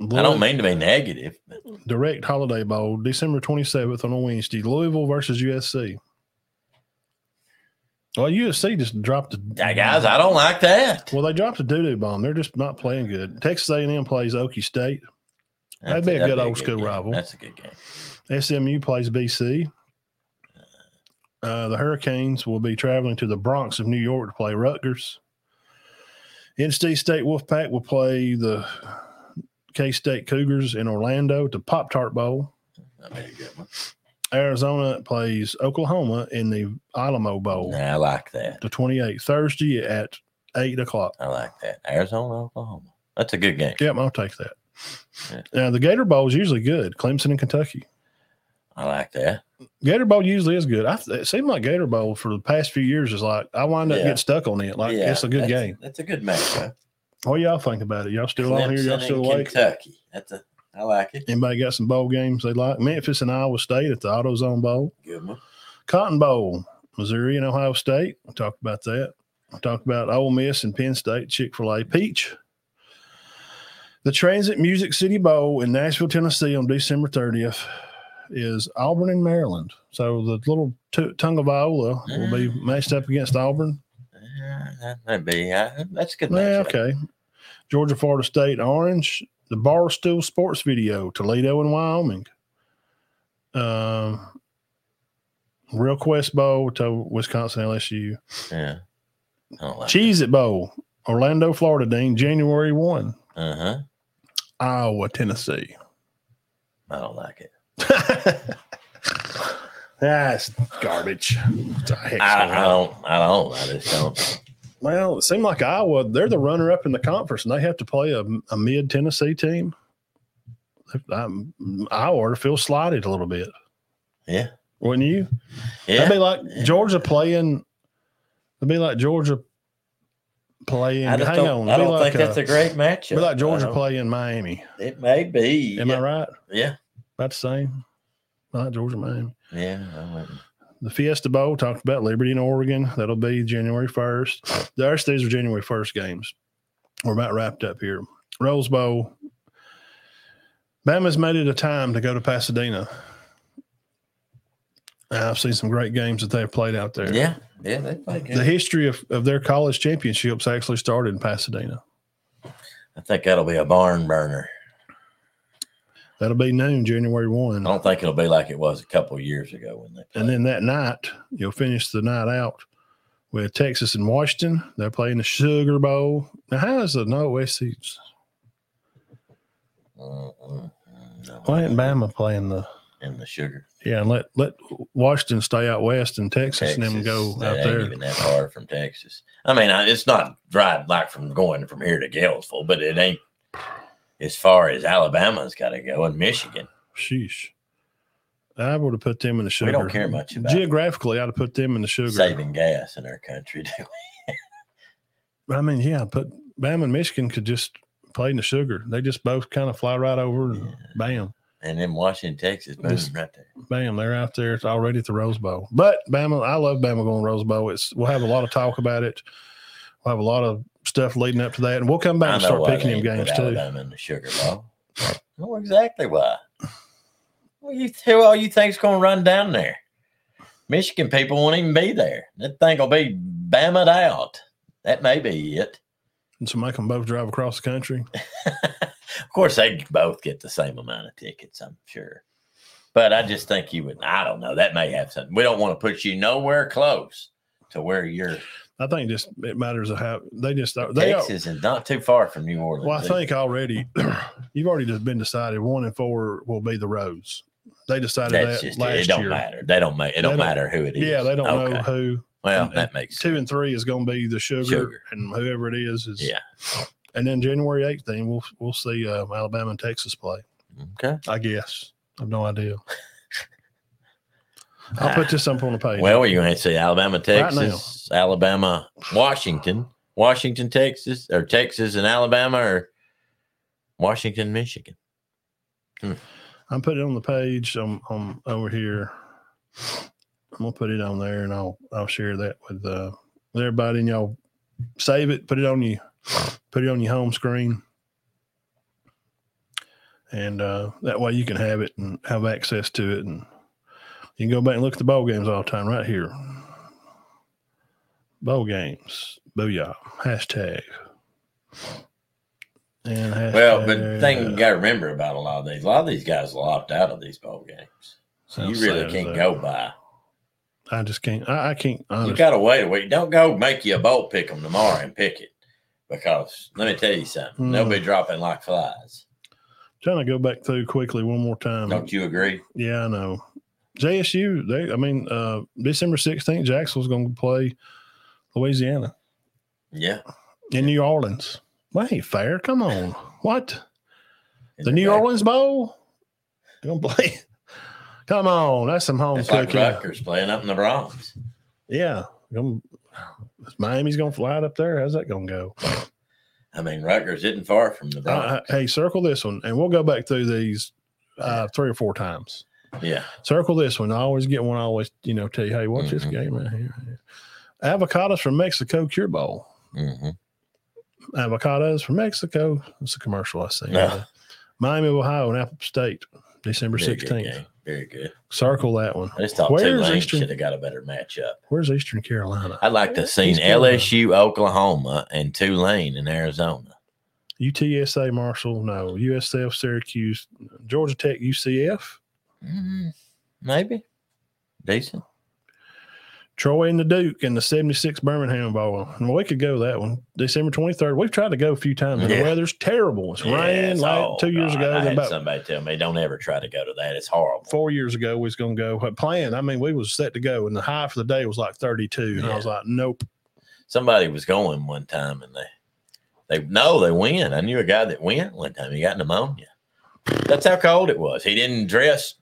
I don't mean to be negative. But Direct Holiday Bowl, December 27th on a Wednesday, Louisville versus USC. Well, USC just dropped the yeah, guys, I don't like that. Well, they dropped the doo doo bomb. They're just not playing good. Texas A&M plays Okie State. That's That'd be a good old game. school rival. That's a good game. SMU plays BC. Uh, the Hurricanes will be traveling to the Bronx of New York to play Rutgers. NC State Wolfpack will play the K State Cougars in Orlando to Pop Tart Bowl. That'd be a good one. Arizona plays Oklahoma in the Alamo Bowl, Nah, I like that. the 28th, Thursday at 8 o'clock. I like that. Arizona, Oklahoma. That's a good game. Yep, I'll take that. Yeah. Now, the Gator Bowl is usually good. Clemson and Kentucky. I like that. Gator Bowl usually is good. I, it seemed like Gator Bowl for the past few years is like I wind up Yeah. getting stuck on it. Like it's a good that's- game. That's a good matchup. What y'all think about it? Y'all still on here? Y'all still awake? Kentucky. That's a. I like it. Anybody got some bowl games they like? Memphis and Iowa State at the AutoZone Bowl. Good one. Cotton Bowl, Missouri and Ohio State. We talked about that. We talked about Ole Miss and Penn State, Chick fil A, Peach. The Transit Music City Bowl in Nashville, Tennessee on December 30th is Auburn and Maryland. So the little t- of Viola will be matched up against Auburn. Uh, that might be. Uh, that's a good. Yeah, matchup. okay. Georgia, Florida State, Orange. The Barstool Sports Video, Toledo and Wyoming. Um, ReliaQuest Bowl to Wisconsin LSU. Yeah. I don't like Cheez-It Bowl, Orlando, Florida, Dean, January 1. Uh huh. Iowa, Tennessee. I don't like it. That's garbage. What the heck's I, I don't. I don't. I just don't. Well, it seemed like Iowa, they're the runner up in the conference and they have to play a, a mid Tennessee team. Um, Iowa feel slighted a little bit, Yeah. wouldn't you? Yeah. That'd be like Georgia playing. It'd be like Georgia playing. I hang on. I don't like, think that's uh, a great matchup. it'd be like Georgia playing Miami. It may be. Am yeah. I right? Yeah. About the same. Georgia, Miami. Yeah. The Fiesta Bowl talked about Liberty and Oregon. That'll be January 1st. The rest of these are January 1st games. We're about wrapped up here. Rose Bowl. Bama's made it a time to go to Pasadena. I've seen some great games that they've played out there. Yeah. Yeah. They play. The history of, of their college championships actually started in Pasadena. I think that'll be a barn burner. That'll be noon, January one. I don't think it'll be like it was a couple of years ago when they. And then that night, you'll finish the night out with Texas and Washington. They're playing the Sugar Bowl. Now, how is the no SEC? Mm, mm, mm, Why ain't Bama playing the? in the sugar. Yeah, and let let Washington stay out west and Texas, and then go out ain't there. even that far from Texas. I mean, it's not right like from going from here to Gainesville, but it ain't as far as Alabama's got to go and Michigan. Sheesh. I would have put them in the sugar. We don't care much about Geographically, I'd have put them in the sugar. saving gas in our country. do we? But I mean, yeah, put Bama and Michigan could just play in the sugar. They just both kind of fly right over and Yeah. bam, And then Washington, Texas, boom, Just- right there. bam, they're out there. It's already at the Rose Bowl. But Bama, I love Bama going Rose Bowl. It's we'll have a lot of talk about it. We'll have a lot of stuff leading up to that, and we'll come back and start picking ain't games too. Alabama in the sugar bowl. I know exactly why. Well, you who all you think's going to run down there? Michigan people won't even be there. That thing will be bammed out. That may be it. And so make them both drive across the country. Of course, they both get the same amount of tickets, I'm sure. But I just think you would. I don't know. That may have something. We don't want to put you nowhere close to where you're. I think just it matters how they just they are. Texas is not too far from New Orleans. Well, I think already you've already just been decided. One and four will be the roads. They decided that's that just last It don't year. matter. They don't make. It don't don't- matter who it is. Yeah, they don't know who. Well, and- that makes Two and three is going to be the sugar, Sugar. and whoever it is is. Yeah. And then January eighth, then we'll we'll see uh, Alabama and Texas play. Okay. I guess. I have no idea. I'll put this up on the page. Well, you're going to see Alabama. Texas, Alabama, Washington, Washington, Texas, or Texas and Alabama, or Washington, Michigan. I'm putting it on the page. I'm, I'm over here. I'm gonna put it on there, and I'll I'll share that with uh, everybody, and y'all save it, put it on you, put it on your home screen, and uh, that way you can have it and have access to it, and you can go back and look at the bowl games all the time right here. Bowl games, booyah! Hashtag. And Well, but the thing you got to remember about a lot of these, a lot of these guys lopped out of these bowl games. So you really can't go by. I just can't. I, I can't. You got to wait a week. Don't go make you a bolt pick them tomorrow and pick it because let me tell you something. They'll Mm. be dropping like flies. Trying to go back through quickly one more time. Don't you agree? Yeah, I know. JSU, they I mean, uh December 16th, Jacksonville's gonna play Louisiana Yeah. in New Orleans. Well, ain't fair. Come on. What? The New back. Orleans Bowl? You gonna play? Come on, that's some home It's like. Rutgers playing up in the Bronx. yeah. Gonna- Miami's gonna fly it up there. How's that gonna go? I mean, Rutgers isn't far from the Uh, Bronx. hey, circle this one, and we'll go back through these uh, three or four times. Yeah. Circle this one. I always get one. I always, you know, tell you, hey, watch this Mhm. game right here. Avocados from Mexico Cure Bowl. hmm Avocados from Mexico. It's a commercial I see. Yeah. Miami, Ohio, and App State, December Very 16th. game. Very good. Circle that one. I just thought Where's should have got a better matchup. Where's Eastern Carolina? I'd like to see East Carolina. LSU, Oklahoma, and Tulane in Arizona. UTSA, Marshall, no. USF, Syracuse, Georgia Tech, UCF, Mm, maybe decent. Troy and the Duke, and the 76 Birmingham Bowl. And we could go that one. December 23rd. We've tried to go a few times, and Yeah. the weather's terrible. It's rain. Yes. Like two years ago, I had about somebody tell me don't ever try to go to that. It's horrible. four years ago we was gonna go but plan. I mean, we was set to go, and the high for the day was like 32, and I was like, nope. Somebody was going one time and they they no they went. I knew a guy that went one time. He got pneumonia. That's how cold it was. He didn't dress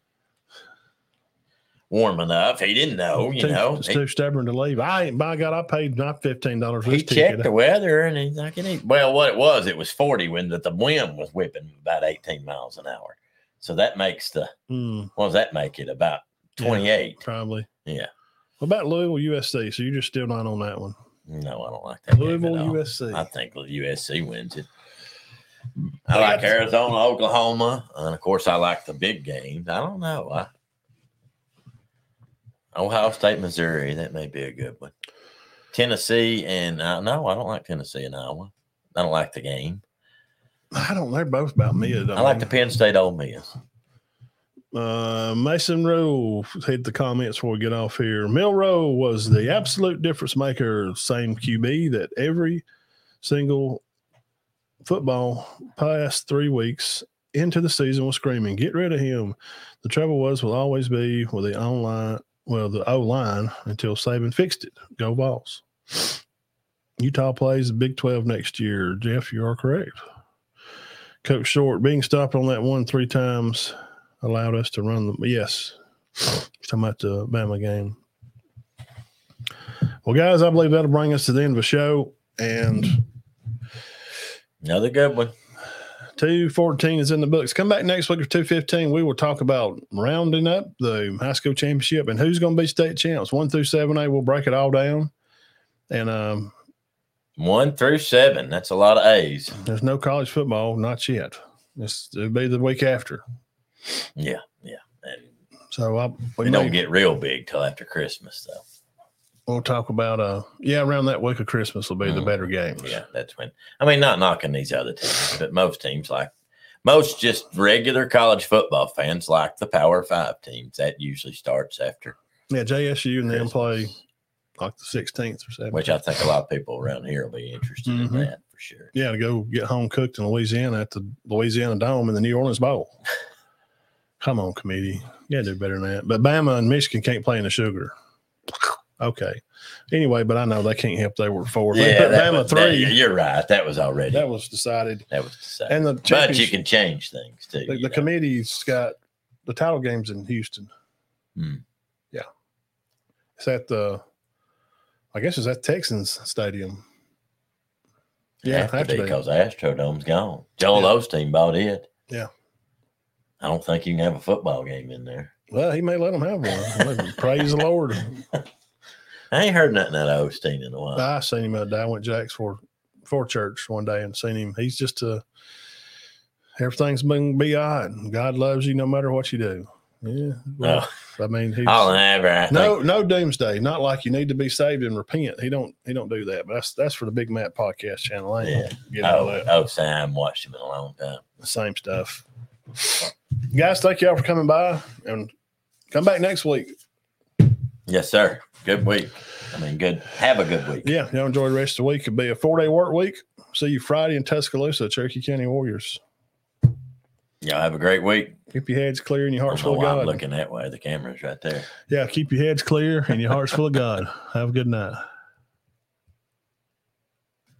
warm enough. He didn't know. You too, know. it's too stubborn to leave. I ain't. By God, I paid my fifteen dollars for he this checked ticket. the weather and he's like, "It ain't-" well, what it was, it was forty when the, the wind was whipping about eighteen miles an hour. So that makes the Mm, what does that make it about Yeah. twenty eight? probably. Yeah. What about Louisville, USC? So you're just still not on that one. No, I don't like that. Louisville. USC. I think USC wins it. I like Arizona, Oklahoma, and of course I like the big games. I don't know. I, Ohio State, Missouri, that may be a good one. Tennessee and uh, no, I don't like Tennessee and Iowa. I don't like the game. I don't. They're both about mid. I like the Penn State Ole Miss. Uh, Mason Rowe hit the comments before we get off here. Milroe was the absolute difference maker. Same QB that every single football past three weeks into the season was screaming, "Get rid of him." The trouble was, will always be with the online, well, the O line until Saban fixed it. Go balls. Utah plays the Big Twelve next year. Jeff, you are correct. Coach Short being stopped on that one three times allowed us to run the yes. Talking about the Bama game. Well, guys, I believe that'll bring us to the end of the show. And Another good one. 214 is in the books. Come back next week for 215. We will talk about rounding up the high school championship and who's going to be state champs. One through seven A. We'll break it all down. And um, One through seven. That's a lot of A's. there's no college football, not yet. It's, it'll be the week after. Yeah, yeah. And So I, we don't get real big till after Christmas, though. We'll talk about uh yeah around that week of Christmas will be the Mhm. better games. Yeah, that's when. I mean, not knocking these other teams, but most teams like most just regular college football fans like the Power Five teams. That usually starts after, Yeah, JSU and them play like the 16th or 17th. which I think a lot of people around here will be interested Mhm. in that for sure. yeah, to go get home cooked in Louisiana at the Louisiana Dome in the New Orleans Bowl. Come on, committee. Yeah, do better than that. But Bama and Michigan can't play in the sugar. Okay. Anyway, but I know they can't help they were four. Yeah, Bama was, that- three. you're right. That was already that that, was decided. That was decided. And the but you can change things too. the, the committee's got the title games in Houston. Hmm. Yeah. It's at the I guess it's at Texans Stadium. Yeah, have to have to be be. because Astrodome's gone. Joel Yeah. Osteen bought it. Yeah. I don't think you can have a football game in there. Well, he may let them have one. Praise the Lord. I ain't heard nothing out of Osteen in a while. I seen him the other day. I went Jack's for for church one day and seen him. He's just a everything's been be all right. God loves you no matter what you do. Yeah. Well, I mean, he's I'll never. I think no no doomsday. Not like you need to be saved and repent. He don't he don't do that. But that's that's for the Big Matt podcast channel. Oh, oh, I ain't Yeah. Oh, oh, Sam watched him in a long time. same stuff. Guys, thank y'all for coming by and come back next week. Yes, sir. Good week. I mean, good. Have a good week. Yeah, y'all enjoy the rest of the week. It'll be a four day work week. See you Friday in Tuscaloosa, Cherokee County Warriors. Y'all have a great week. Keep your heads clear and your hearts full of why I'm God. looking that way. The camera's right there. Yeah, keep your heads clear and your hearts full of God. Have a good night.